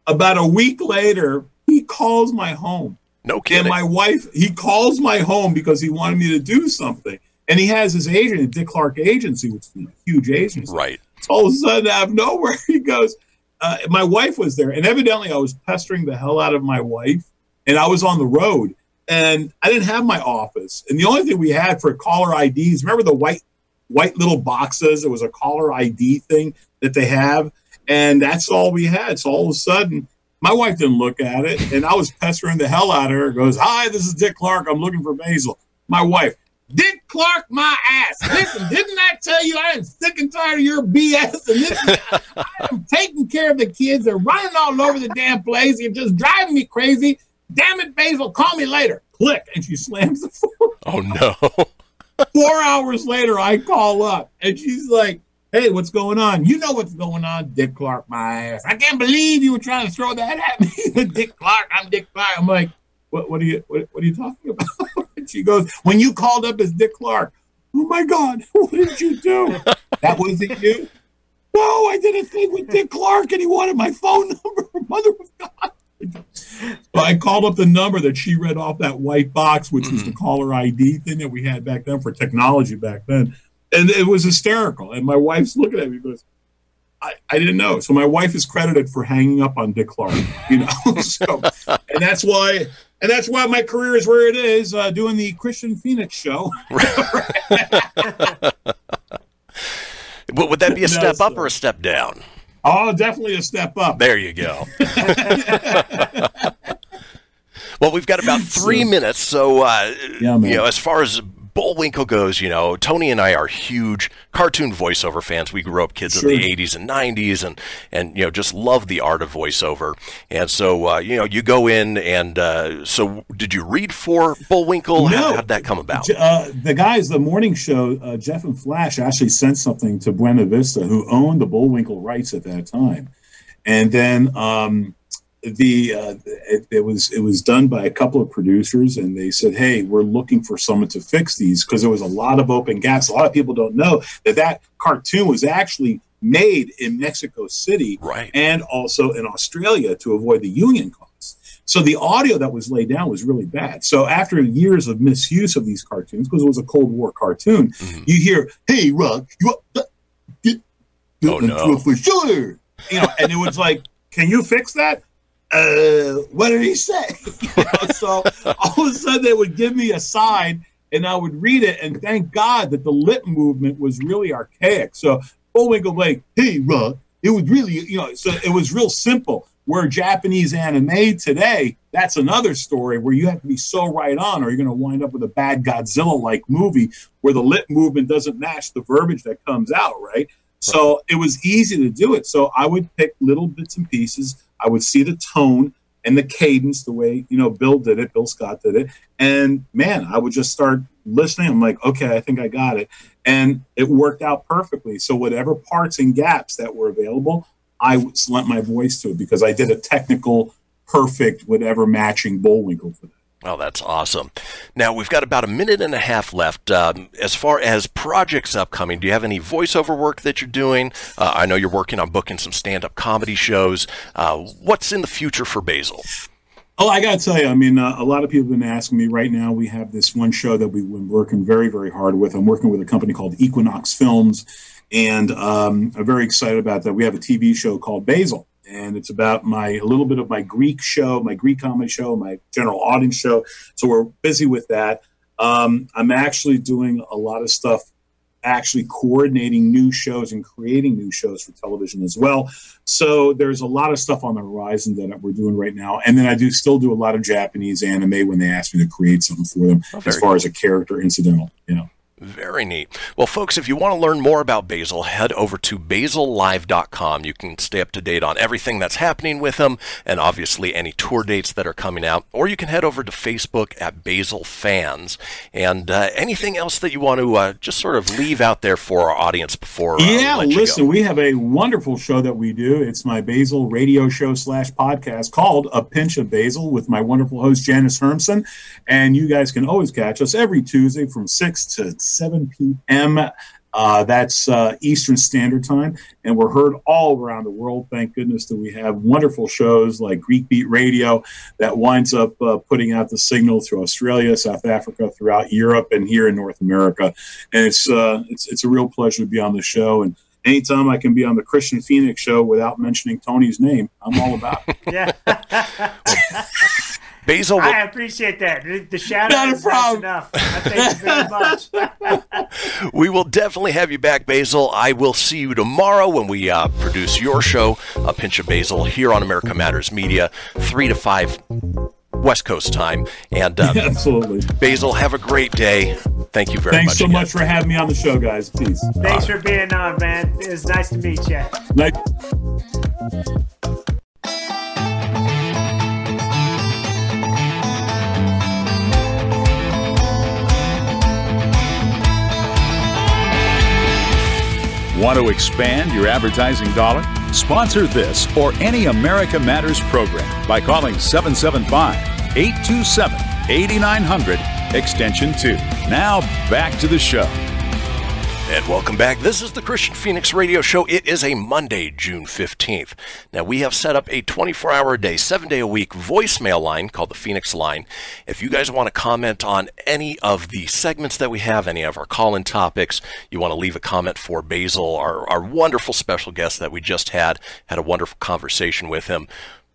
About a week later, he calls my home. No kidding. And my wife, he calls my home because he wanted me to do something. And he has his agent at Dick Clark Agency, which is a huge agency. Right. So all of a sudden, out of nowhere, he goes, uh, My wife was there. And evidently, I was pestering the hell out of my wife. And I was on the road. And I didn't have my office. And the only thing we had for caller IDs, remember the white white little boxes? It was a caller ID thing that they have. And that's all we had. So all of a sudden, my wife didn't look at it. And I was pestering the hell out of her. Goes, Hi, this is Dick Clark. I'm looking for Basile. My wife, Dick Clark, my ass. Listen, didn't I tell you I am sick and tired of your BS? And this is, I am taking care of the kids. They're running all over the damn place. You're just driving me crazy. Damn it, Basile, call me later. Click. And she slams the phone. Oh no. Four hours later, I call up and she's like, Hey, what's going on? You know what's going on, Dick Clark, my ass. I can't believe you were trying to throw that at me. Dick Clark, I'm Dick Clark. I'm like, what, what are you what, what are you talking about? and she goes, When you called up as Dick Clark, oh my God, what did you do? that wasn't you? No, I did a thing with Dick Clark and he wanted my phone number. Mother of God. So I called up the number that she read off that white box, which was the caller ID thing that we had back then for technology back then. and it was hysterical. And my wife's looking at me goes, I, I didn't know. So my wife is credited for hanging up on Dick Clark, you know. so, and that's why, and that's why my career is where it is, uh, doing the Kristian Fenix show. Would that be a step up or a step down? Oh, definitely a step up. There you go. well, we've got about three minutes, so uh, Yeah, you know, as far as Bullwinkle goes, you know, Tony and I are huge cartoon voiceover fans. We grew up kids Sure. in the '80s and '90s, and and you know, just love the art of voiceover. And so, uh, you know, you go in, and uh, so did you read for Bullwinkle? How, No. how'd that come about? Uh, the guys, the morning show, uh, Jeff and Flash actually sent something to Buena Vista, who owned the Bullwinkle rights at that time, and then um, the uh, it, it was it was done by a couple of producers, and they said, "Hey, we're looking for someone to fix these because there was a lot of open gaps. A lot of people don't know that that cartoon was actually." Made in Mexico City Right. and also in Australia to avoid the union costs. So the audio that was laid down was really bad. So after years of misuse of these cartoons, because it was a Cold War cartoon, Mm-hmm. you hear, "Hey, Rock, you up? uh, get- Oh, no. for sure." You know, and it was like, "Can you fix that?" Uh, what did he say? You know, so all of a sudden they would give me a sign and I would read it, and thank God that the lip movement was really archaic. So Bullwinkle like, "Hey, Rock," it was really, you know, so it was real simple. Where Japanese anime today, that's another story where you have to be so right on, or you're going to wind up with a bad Godzilla-like movie where the lip movement doesn't match the verbiage that comes out, right? So it was easy to do it. So I would pick little bits and pieces. I would see the tone and the cadence, the way you know Bill did it, Bill Scott did it, and man, I would just start listening. I'm like, okay, I think I got it, and it worked out perfectly. So whatever parts and gaps that were available, I lent my voice to it because I did a technical, perfect, whatever matching Bullwinkle for that. Oh, that's awesome. Now, we've got about a minute and a half left. Um, as far as projects upcoming, do you have any voiceover work that you're doing? Uh, I know you're working on booking some stand up comedy shows. Uh, what's in the future for Basile? Oh, I got to tell you, I mean, uh, a lot of people have been asking me right now. We have this one show that we've been working very, very hard with. I'm working with a company called Equinox Films, and um, I'm very excited about that. We have a TV show called Basile, and it's about my a little bit of my Greek show, my Greek comedy show, my general audience show. So we're busy with that. Um, I'm actually doing a lot of stuff actually coordinating new shows and creating new shows for television as well. So there's a lot of stuff on the horizon that we're doing right now. And then I do still do a lot of Japanese anime when they ask me to create something for them as very far as a character incidental, you know. Very neat. Well, folks, if you want to learn more about Basile, head over to basilelive.com. You can stay up to date on everything that's happening with him and obviously any tour dates that are coming out. Or you can head over to Facebook at Basile Fans. And uh, anything else that you want to uh, just sort of leave out there for our audience before uh, yeah, listen, we have a wonderful show that we do. It's my Basile radio show slash podcast called A Pinch of Basil with my wonderful host Janice Hermson. And you guys can always catch us every Tuesday from 6 to 7 p.m. Uh, that's uh, Eastern Standard Time. And we're heard all around the world. Thank goodness that we have wonderful shows like Greek Beat Radio that winds up uh, putting out the signal through Australia, South Africa, throughout Europe, and here in North America. And it's uh, it's it's a real pleasure to be on the show. And anytime I can be on the Kristian Fenix show without mentioning Tony's name, I'm all about it. Yeah, Basile, I appreciate that. The, the shout out is nice enough. I thank you very much. we will definitely have you back, Basile. I will see you tomorrow when we uh, produce your show, A Pinch of Basil, here on America Matters Media, 3 to 5 West Coast time. And uh, Absolutely. Basile, have a great day. Thank you very Thanks much. Thanks so again. much for having me on the show, guys. Peace. Thanks for being on, man. It was nice to meet you. Night. Want to expand your advertising dollar? Sponsor this or any America Matters program by calling 775 827 8900 extension 2. Now back to the show. And welcome back. This is the Kristian Fenix Radio Show. It is a Monday, June 15th. Now, we have set up a 24 hour a day, seven day a week voicemail line called the Fenix Line. If you guys want to comment on any of the segments that we have, any of our call in topics, you want to leave a comment for Basile, our, our wonderful special guest that we just had, had a wonderful conversation with him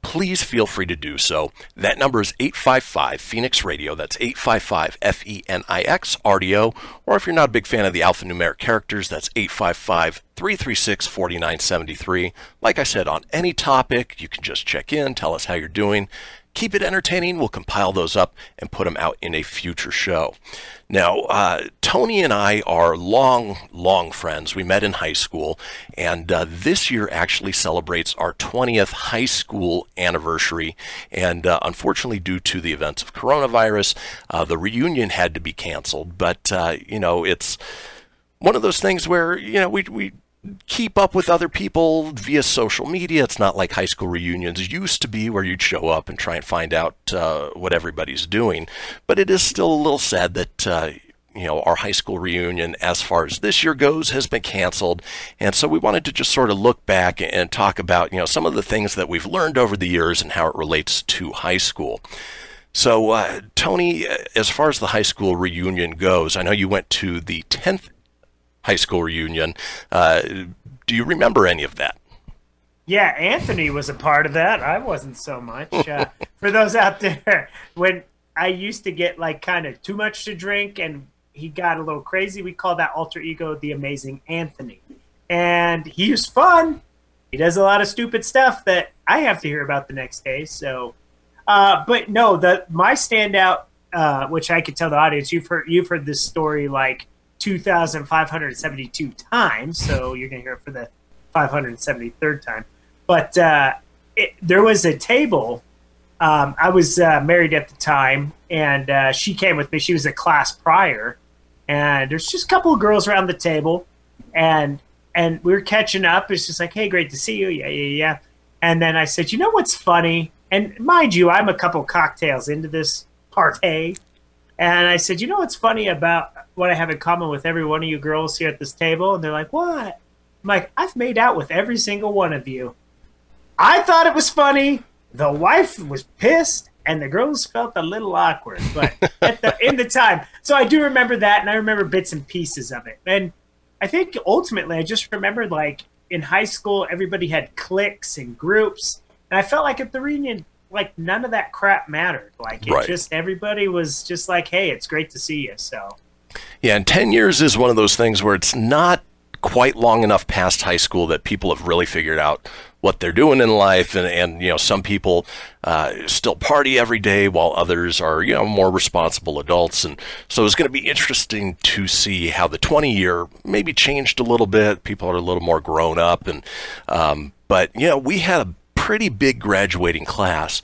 please feel free to do so. That number is 855 Fenix Radio. That's 855 F E N I X RDO. Or if you're not a big fan of the alphanumeric characters, that's 855 336 4973. Like I said, on any topic, you can just check in, tell us how you're doing. Keep it entertaining. We'll compile those up and put them out in a future show. Now, uh, Tony and I are long, long friends. We met in high school, and uh, this year actually celebrates our 20th high school anniversary. And uh, unfortunately, due to the events of coronavirus, uh, the reunion had to be canceled. But, uh, you know, it's one of those things where, you know, we, we keep up with other people via social media. It's not like high school reunions used to be where you'd show up and try and find out uh, what everybody's doing. But it is still a little sad that. Uh, you know, our high school reunion, as far as this year goes, has been canceled. And so we wanted to just sort of look back and talk about, you know, some of the things that we've learned over the years and how it relates to high school. So, uh, Tony, as far as the high school reunion goes, I know you went to the 10th high school reunion. Uh, do you remember any of that? Yeah, Anthony was a part of that. I wasn't so much. Uh, for those out there, when I used to get like kind of too much to drink and he got a little crazy, we call that alter ego the Amazing Anthony. And he's fun. He does a lot of stupid stuff that I have to hear about the next day. So, uh, but no, the my standout, uh, which I could tell the audience, you've heard you've heard this story like 2,572 times, so you're gonna hear it for the 573rd time. But uh, it, there was a table. Um, I was uh, married at the time, and uh, she came with me. She was a class prior, and there's just a couple of girls around the table, and and we were catching up. It's just like, hey, great to see you. Yeah, yeah, yeah. And then I said, you know what's funny? And mind you, I'm a couple cocktails into this party, and I said, you know what's funny about what I have in common with every one of you girls here at this table? And they're like, what? I'm like, I've made out with every single one of you. I thought it was funny. The wife was pissed, and the girls felt a little awkward. But at the, in the time, so I do remember that, and I remember bits and pieces of it. And I think ultimately, I just remembered like in high school, everybody had cliques and groups, and I felt like at the reunion, like none of that crap mattered. Like it Right. just everybody was just like, "Hey, it's great to see you." So Yeah, and 10 years is one of those things where it's not quite long enough past high school that people have really figured out what they're doing in life. And, and you know, some people uh, still party every day while others are, you know, more responsible adults. And so it's going to be interesting to see how the 20 year maybe changed a little bit. People are a little more grown up. And, um, but, you know, we had a pretty big graduating class.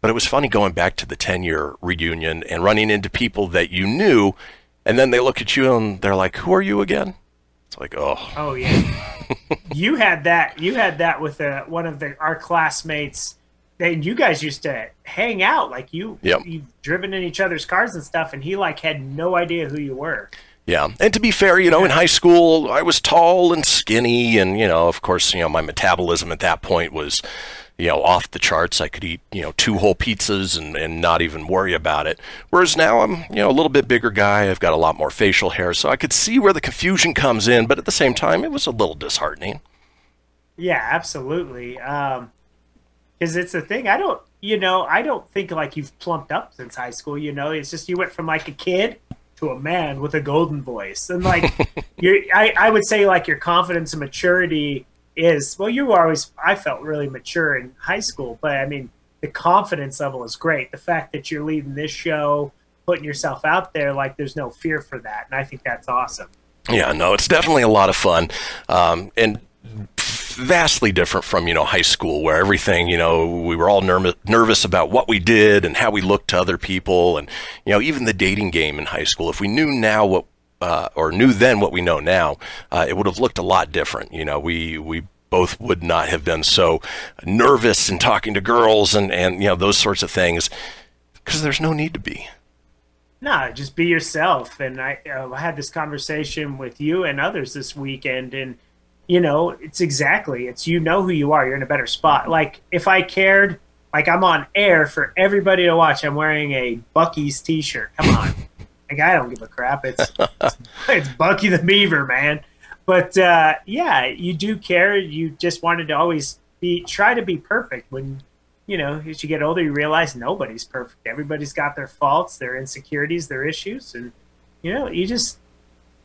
But it was funny going back to the 10 year reunion and running into people that you knew, and then they look at you and they're like, Who are you again? It's like, Oh, Oh yeah, you had that. You had that with uh, one of the our classmates. And you guys used to hang out like you. Yep. You've driven in each other's cars and stuff, and he like had no idea who you were. yeah. And to be fair, you know, in high school, I was tall and skinny, and, you know, of course, you know, my metabolism at that point was, you know, off the charts. I could eat, you know, two whole pizzas and, and not even worry about it. Whereas now I'm, you know, a little bit bigger guy. I've got a lot more facial hair, so I could see where the confusion comes in, but at the same time, it was a little disheartening. Yeah, absolutely. Um, because it's a thing. I don't, you know, I don't think like you've plumped up since high school. You know, it's just you went from like a kid to a man with a golden voice, and like you're, I, I would say like your confidence and maturity is well. You were always, I felt really mature in high school, but I mean, the confidence level is great. The fact that you're leading this show, putting yourself out there, like there's no fear for that, and I think that's awesome. Yeah, no, it's definitely a lot of fun, um, and vastly different from you know high school, where everything you know we were all nervous nervous about what we did and how we looked to other people, and you know even the dating game in high school. If we knew now what uh, or knew then what we know now, uh, it would have looked a lot different. You know, we we both would not have been so nervous in talking to girls and and you know those sorts of things because there's no need to be. No, just be yourself. And I, uh, I had this conversation with you and others this weekend, and you know, it's exactly it's you know who you are. You're in a better spot. Like if I cared, like I'm on air for everybody to watch. I'm wearing a Buc-ee's T-shirt. Come on, like I don't give a crap. It's it's Buc-ee the Beaver, man. But uh, yeah, you do care. You just wanted to always be try to be perfect when you know, as you get older, you realize nobody's perfect. Everybody's got their faults, their insecurities, their issues, and you know, you just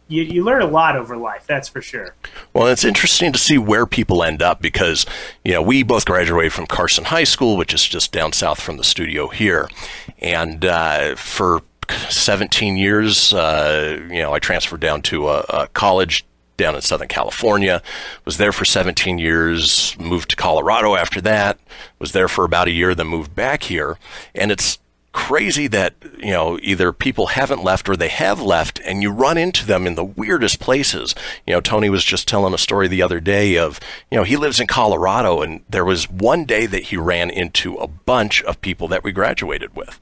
you, you learn a lot over life. That's for sure. Well, it's interesting to see where people end up because, you know, we both graduated from Carson High School, which is just down south from the studio here. And uh, for 17 years, uh, you know, I transferred down to a, a college down in Southern California, was there for 17 years, moved to Colorado after that, was there for about a year, then moved back here. And it's crazy that you know either people haven't left or they have left and you run into them in the weirdest places. You know tony was just telling a story the other day of you know he lives in colorado and there was one day that he ran into a bunch of people that we graduated with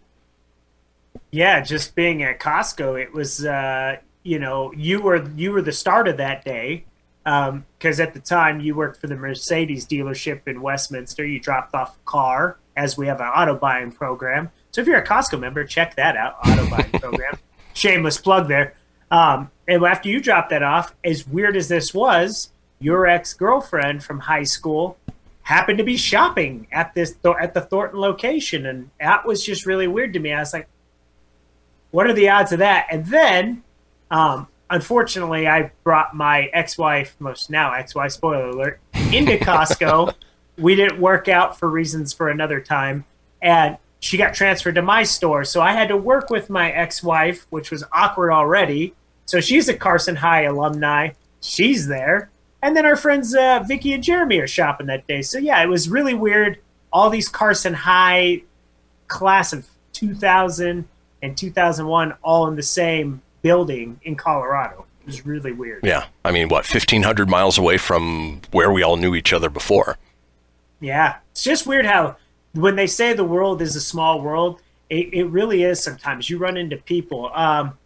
Yeah, just being at Costco, it was uh, you know you were you were the start of that day because at the time you worked for the Mercedes dealership in Westminster. You dropped off a car as we have an auto buying program. So if you're a Costco member, check that out, auto buying program. Shameless plug there. Um, and after you dropped that off, as weird as this was, your ex girlfriend from high school happened to be shopping at this at the Thornton location, and that was just really weird to me. I was like, what are the odds of that? And then, um, unfortunately, I brought my ex-wife, most now ex-wife, spoiler alert, into Costco. we didn't work out for reasons for another time, and she got transferred to my store. So I had to work with my ex-wife, which was awkward already. So she's a Carson High alumni. She's there. And then our friends uh, Vicky and Jeremy are shopping that day. So yeah, it was really weird. All these Carson High class of 2000 and 2001 all in the same building in Colorado. It was really weird. yeah i mean what 1500 miles away from where we all knew each other before Yeah, it's just weird how when they say the world is a small world, it, it really is. Sometimes you run into people. Um,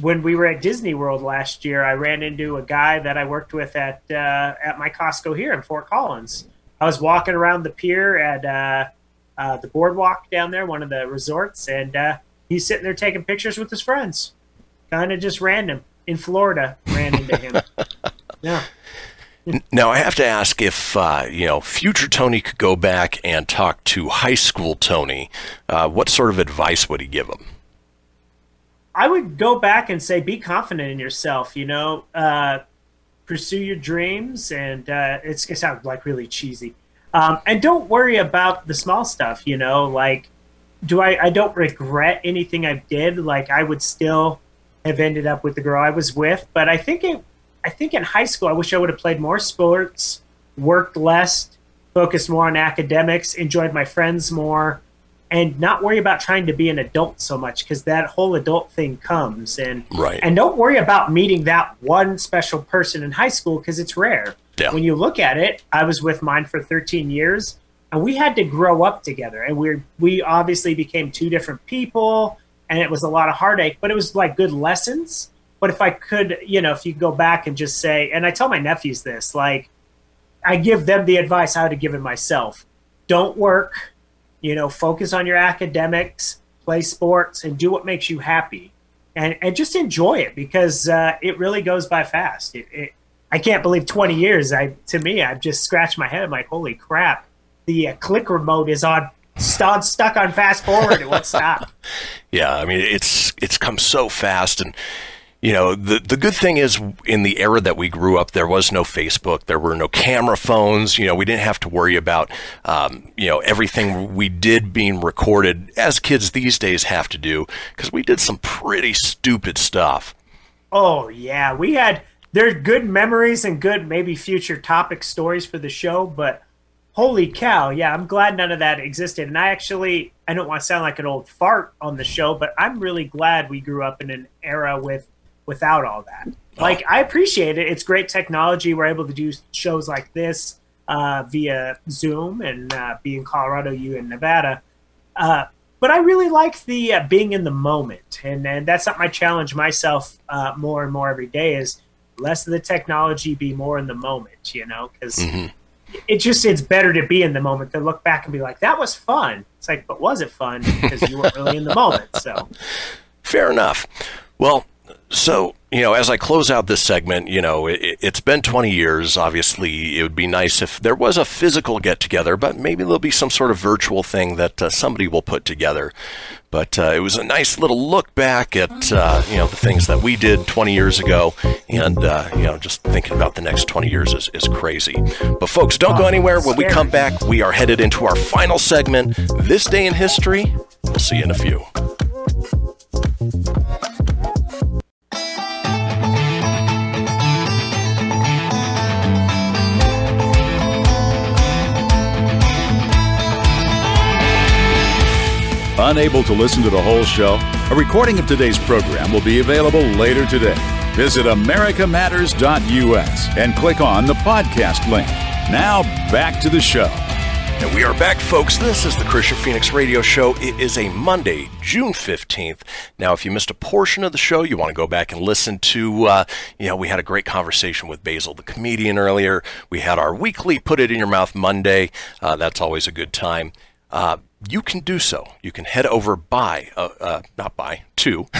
when we were at Disney World last year, I ran into a guy that I worked with at uh, at my Costco here in Fort Collins. I was walking around the pier at uh, uh, the boardwalk down there, one of the resorts, and uh, he's sitting there taking pictures with his friends. Kind of just random in Florida, ran into him. yeah. Now I have to ask if uh, you know future Tony could go back and talk to high school Tony. Uh, what sort of advice would he give him? I would go back and say, be confident in yourself. You know, uh, pursue your dreams, and uh, it's gonna sound like really cheesy. Um, and don't worry about the small stuff. You know, like, do I? I don't regret anything I did. Like, I would still have ended up with the girl I was with, but I think it. I think in high school, I wish I would have played more sports, worked less, focused more on academics, enjoyed my friends more, and not worry about trying to be an adult so much because that whole adult thing comes and Right. and don't worry about meeting that one special person in high school because it's rare. Yeah. When you look at it, I was with mine for 13 years and we had to grow up together and we we obviously became two different people and it was a lot of heartache, but it was like good lessons. But if I could, you know, if you go back and just say, and I tell my nephews this, like, I give them the advice I would have given myself. Don't work, you know, focus on your academics, play sports, and do what makes you happy. And, and just enjoy it because uh, it really goes by fast. It, it, I can't believe 20 years. I To me, I've just scratched my head. I'm like, holy crap. The uh, click remote is on, st- stuck on fast forward. It won't stop. Yeah, I mean it's it's come so fast, and you know the the good thing is in the era that we grew up, there was no Facebook, there were no camera phones. You know, we didn't have to worry about um, you know everything we did being recorded, as kids these days have to do, because we did some pretty stupid stuff. Oh yeah, we had there's good memories and good maybe future topic stories for the show, but holy cow, yeah, I'm glad none of that existed. And I actually I don't want to sound like an old fart on the show, but I'm really glad we grew up in an era with without all that. Like I appreciate it. It's great technology. We're able to do shows like this uh, via Zoom and uh, be in Colorado, you in Nevada. Uh, but I really like the uh, being in the moment, and and that's something I challenge myself uh, more and more every day is less of the technology, be more in the moment. You know, because Mhm. It just it's better to be in the moment than look back and be like that was fun. It's like, but was it fun? Because you weren't really in the moment. So Fair enough. Well, so, you know, as I close out this segment, you know, it, it's been 20 years. Obviously, it would be nice if there was a physical get together, but maybe there'll be some sort of virtual thing that uh, somebody will put together. But uh, it was a nice little look back at, uh, you know, the things that we did 20 years ago. And, uh, you know, just thinking about the next 20 years is, is crazy. But, folks, don't go anywhere. When we come back, we are headed into our final segment, This Day in History. We'll see you in a few. Unable to listen to the whole show? A recording of today's program will be available later today. Visit americamatters.us and click on the podcast link. Now, back to the show. And we are back, folks. This is the Kristian Fenix Radio Show. It is a Monday, June 15th. Now, if you missed a portion of the show, you want to go back and listen to, uh, you know, we had a great conversation with Basile, the comedian, earlier. We had our weekly Put It in Your Mouth Monday. Uh, that's always a good time. Uh, you can do so. You can head over by, uh, uh, not by, to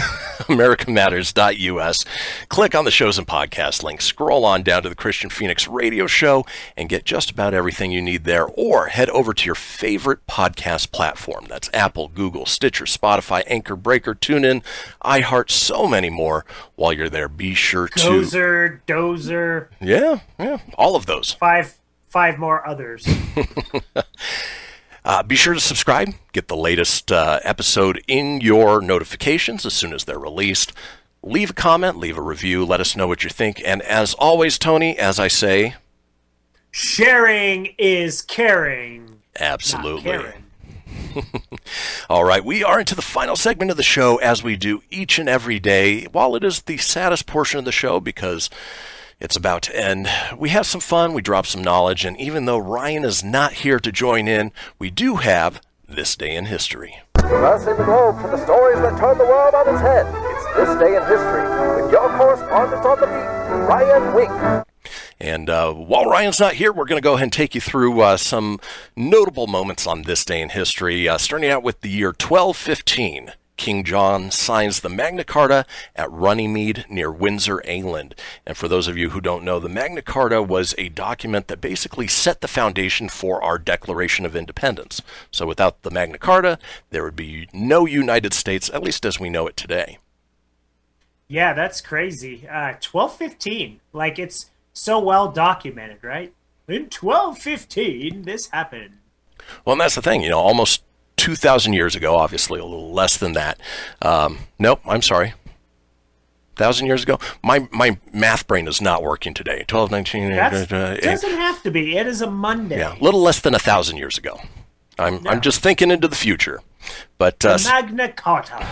americamatters.us. Click on the shows and podcast link, scroll on down to the Kristian Fenix radio show, and get just about everything you need there. Or head over to your favorite podcast platform. That's Apple, Google, Stitcher, Spotify, Anchor, Breaker, TuneIn, iHeart, so many more. While you're there, be sure to. Dozer, Dozer, Yeah, yeah, all of those. five five more others. Uh, be sure to subscribe, get the latest uh, episode in your notifications as soon as they're released. Leave a comment, leave a review, let us know what you think. And as always, Tony, as I say, Sharing is caring. absolutely. All right, we are into the final segment of the show as we do each and every day. While it is the saddest portion of the show because it's about to end, we have some fun, we drop some knowledge, and even though Ryan is not here to join in, we do have this day in history. Crossing the globe for the stories that turn the world on its head. It's this day in history with your correspondent on the beat, Ryan Wink. And uh, while Ryan's not here, we're going to go ahead and take you through uh, some notable moments on this day in history. Uh, starting out with the year 1215, King John signs the Magna Carta at Runnymede near Windsor, England. And for those of you who don't know, the Magna Carta was a document that basically set the foundation for our Declaration of Independence. So without the Magna Carta, there would be no United States, at least as we know it today. Yeah, that's crazy. Uh, twelve fifteen, like it's so well documented, right? In twelve fifteen, this happened. Well, and that's the thing, you know, almost 2,000 years ago, obviously a little less than that. Um, nope, I'm sorry. 1,000 years ago? My, my math brain is not working today. 12, 19, That's, uh, eight- doesn't have to be. It is a Monday. yeah, a little less than a 1,000 years ago. I'm, I'm just thinking into the future. But uh, Magna Carta.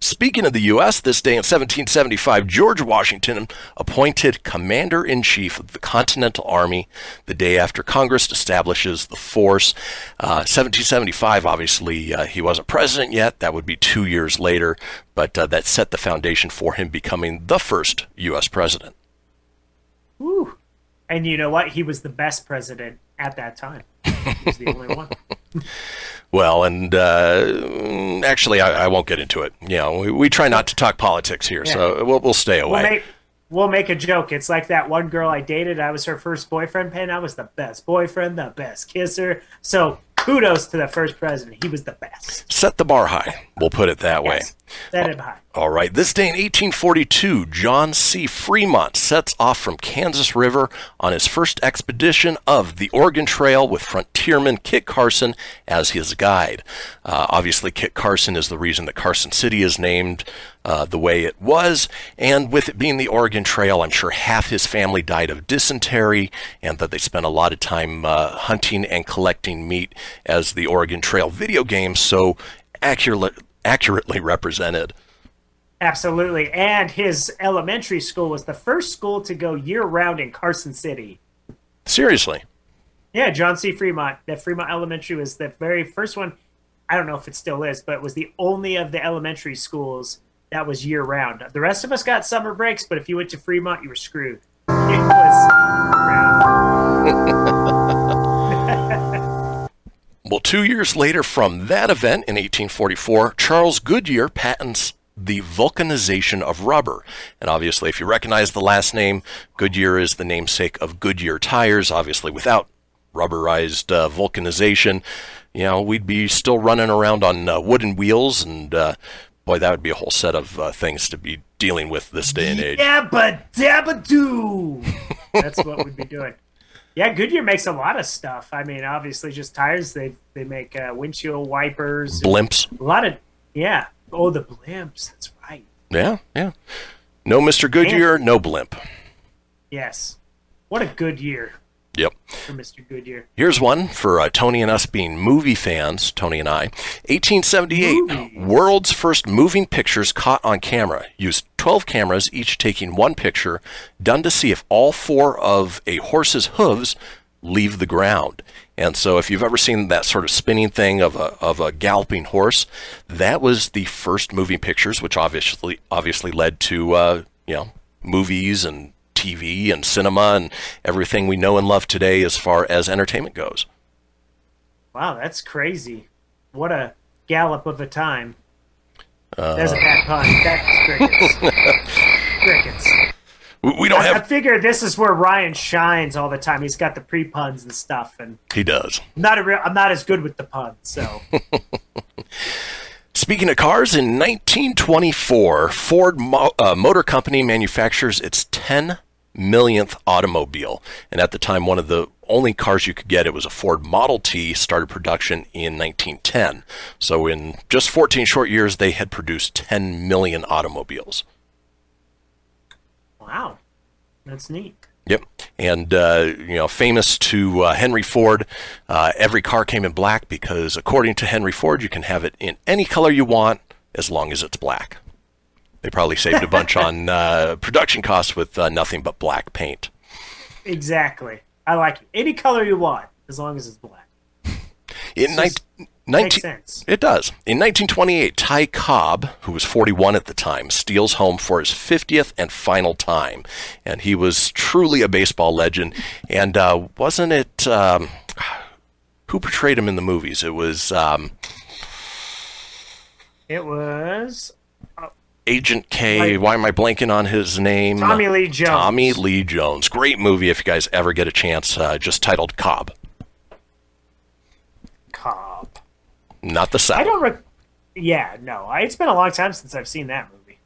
Speaking of the U.S., this day in 1775, George Washington appointed Commander in Chief of the Continental Army the day after Congress establishes the force. Uh, 1775, obviously, uh, he wasn't president yet. That would be two years later, but uh, that set the foundation for him becoming the first U.S. president. Woo. And you know what? He was the best president at that time. He was the only one. Well, and uh, actually, I, I won't get into it. You know, we, we try not to talk politics here, so we'll, we'll stay away. We'll make, we'll make a joke. It's like that one girl I dated. I was her first boyfriend, and I was the best boyfriend, the best kisser. So kudos to the first president. He was the best. Set the bar high. We'll put it that way. Set him high. All right. This day in 1842, John C. Fremont sets off from Kansas River on his first expedition of the Oregon Trail with frontierman Kit Carson as his guide. Uh, obviously, Kit Carson is the reason that Carson City is named uh, the way it was. And with it being the Oregon Trail, I'm sure half his family died of dysentery and that they spent a lot of time uh, hunting and collecting meat as the Oregon Trail video game so accurate, accurately represented. Absolutely. And his elementary school was the first school to go year round in Carson City. Seriously. Yeah, John C. Fremont. That Fremont Elementary was the very first one I don't know if it still is, but it was the only of the elementary schools that was year round. The rest of us got summer breaks, but if you went to Fremont, you were screwed. It was Well, two years later from that event in 1844, Charles Goodyear patents the vulcanization of rubber. And obviously, if you recognize the last name, Goodyear is the namesake of Goodyear tires. Obviously, without rubberized uh, vulcanization, you know, we'd be still running around on uh, wooden wheels, and uh, boy, that would be a whole set of uh, things to be dealing with this day and age. Yabba dabba doo. That's what we'd be doing. Yeah, Goodyear makes a lot of stuff. I mean, obviously, just tires. They they make uh, windshield wipers, Blimps. a lot of yeah. Oh, the blimps. That's right. Yeah, yeah. No Mr. Goodyear, no blimp. Yes. What a good year Yep. for Mr. Goodyear. Here's one for uh, Tony and us being movie fans, Tony and I. 1878, world's first moving pictures caught on camera. Used 12 cameras, each taking one picture, done to see if all four of a horse's hooves leave the ground. And so, if you've ever seen that sort of spinning thing of a, of a galloping horse, that was the first moving pictures, which obviously obviously led to uh, you know movies and TV and cinema and everything we know and love today as far as entertainment goes. Wow, that's crazy. What a gallop of a time. Uh, That's a bad pun. That's crickets. crickets. we, don't I, I figure this is where Ryan shines all the time. He's got the pre puns and stuff, and He does. I'm not a real. I'm not as good with the puns. So Speaking of cars, in 1924, Ford Mo- uh, Motor Company manufactures its 10 millionth automobile. And at the time, one of the only cars you could get, it was a Ford Model T, started production in 1910. So in just 14 short years, they had produced 10 million automobiles. wow, that's neat. Yep. And, uh, you know, famous to uh, Henry Ford, uh, every car came in black because, according to Henry Ford, you can have it in any color you want as long as it's black. They probably saved a bunch on uh, production costs with uh, nothing but black paint. Exactly. I like it. any color you want as long as it's black. In It's nine- just- 19 makes sense. It does. In 1928, Ty Cobb, who was 41 at the time, steals home for his 50th and final time. And he was truly a baseball legend. And uh, wasn't it. Um, who portrayed him in the movies? It was um, It was Agent K. Why am I blanking on his name? Tommy Lee Jones. Tommy Lee Jones. Great movie if you guys ever get a chance. Uh, just titled Cobb. Cobb. Not the South. I don't. Rec- yeah, no. I, it's been a long time since I've seen that movie.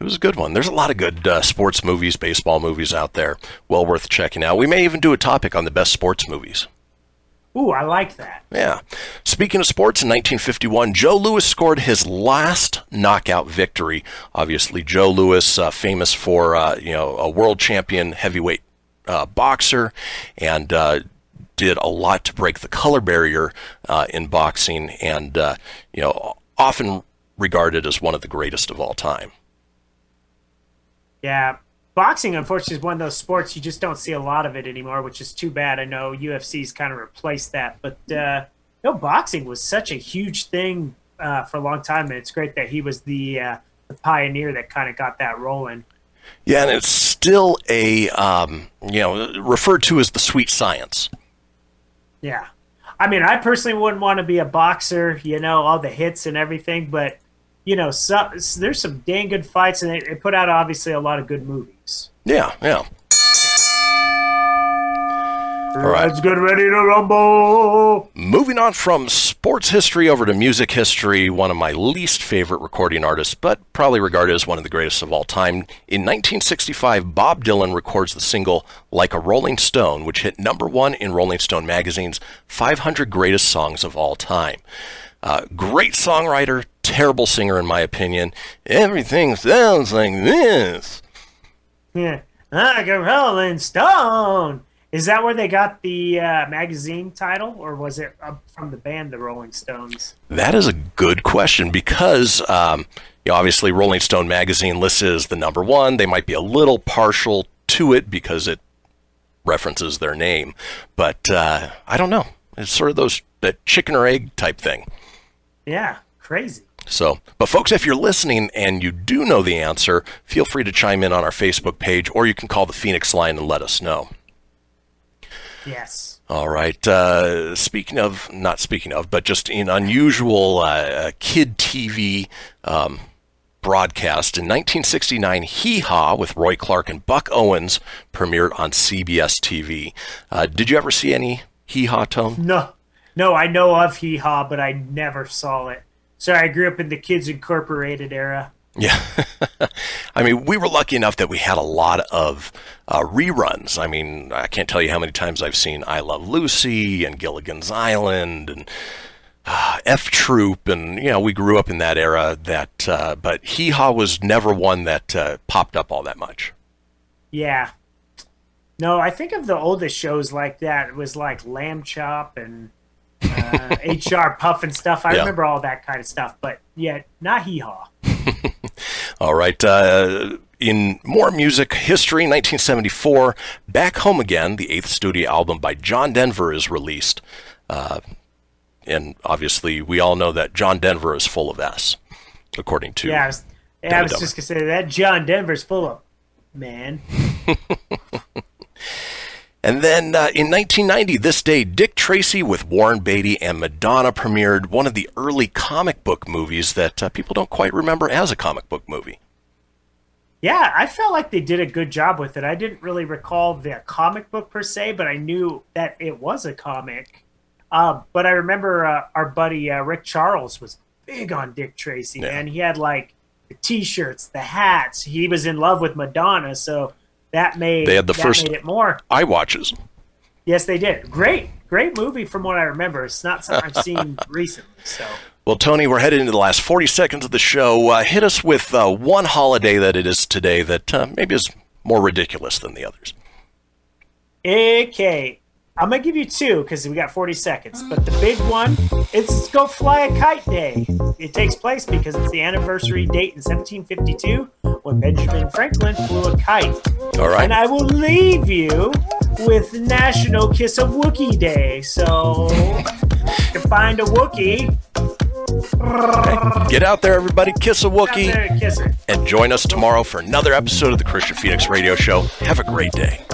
It was a good one. There's a lot of good uh, sports movies, baseball movies out there. Well worth checking out. We may even do a topic on the best sports movies. Ooh, I like that. Yeah. Speaking of sports, in 1951, Joe Louis scored his last knockout victory. Obviously, Joe Louis, uh, famous for uh, you know a world champion heavyweight uh, boxer, and uh, did a lot to break the color barrier uh, in boxing, and uh, you know often regarded as one of the greatest of all time. Yeah, boxing unfortunately is one of those sports you just don't see a lot of it anymore, which is too bad. I know UFC's kind of replaced that, but uh, no, boxing was such a huge thing uh, for a long time, and it's great that he was the uh, the pioneer that kind of got that rolling. Yeah, and it's still a um, you know referred to as the sweet science. Yeah. I mean, I personally wouldn't want to be a boxer, you know, all the hits and everything, but, you know, so, there's some dang good fights, and they, they put out, obviously, a lot of good movies. Yeah, yeah. All right. Let's get ready to rumble. Moving on from sports history over to music history, one of my least favorite recording artists, but probably regarded as one of the greatest of all time. In 1965, Bob Dylan records the single Like a Rolling Stone, which hit number one in Rolling Stone magazine's 500 Greatest Songs of All Time. Uh, great songwriter, terrible singer, in my opinion. Everything sounds like this. Yeah. Like a Rolling Stone. Is that where they got the uh, magazine title, or was it from the band the Rolling Stones? That is a good question because, um, you know, obviously Rolling Stone magazine lists it as the number one. They might be a little partial to it because it references their name, but uh, I don't know. It's sort of those that chicken or egg type thing. Yeah, crazy. So, but folks, if you're listening and you do know the answer, feel free to chime in on our Facebook page or you can call the Fenix line and let us know. Yes. All right. Uh, speaking of, not speaking of, but just in unusual uh, kid TV um, broadcast in 1969, Hee Haw with Roy Clark and Buck Owens premiered on CBS TV. Uh, did you ever see any Hee Haw tone? No, no, I know of Hee Haw, but I never saw it. Sorry, I grew up in the Kids Incorporated era. Yeah. I mean, we were lucky enough that we had a lot of uh, reruns. I mean, I can't tell you how many times I've seen I Love Lucy and Gilligan's Island and uh, F Troop, and you know, we grew up in that era. That, uh, but Hee Haw was never one that uh, popped up all that much. Yeah. No, I think of the oldest shows like that. It was like Lamb Chop and uh, HR Pufnstuf. I Yeah. remember all that kind of stuff, but yeah, not Hee Haw. All right. Uh, in more music history, 1974, Back Home Again, the eighth studio album by John Denver, is released. Uh, and obviously, we all know that John Denver is full of S, according to. Yeah, I was, yeah, I was just gonna say that John Denver's full of man. And then uh, in 1990, this day, Dick Tracy with Warren Beatty and Madonna premiered one of the early comic book movies that uh, people don't quite remember as a comic book movie. Yeah, I felt like they did a good job with it. I didn't really recall the comic book per se, but I knew that it was a comic. Uh, but I remember uh, our buddy uh, Rick Charles was big on Dick Tracy, Yeah. man. He had like the T-shirts, the hats. He was in love with Madonna, so that made They had the first- made it more. Eye watches. Yes, they did. Great, great movie from what I remember. It's not something I've seen recently, so. Well, Tony, we're headed into the last 40 seconds of the show. Uh, hit us with uh, one holiday that it is today that uh, maybe is more ridiculous than the others. Okay, I'm gonna give you two because we got 40 seconds. But the big one, it's Go Fly a Kite Day. It takes place because it's the anniversary date in 1752 when Benjamin Franklin flew a kite. All right. And I will leave you with National Kiss a Wookie Day. So you find a Wookiee. Get out there, everybody. Kiss a there and kiss. And join us tomorrow for another episode of the Kristian Fenix Radio Show. Have a great day.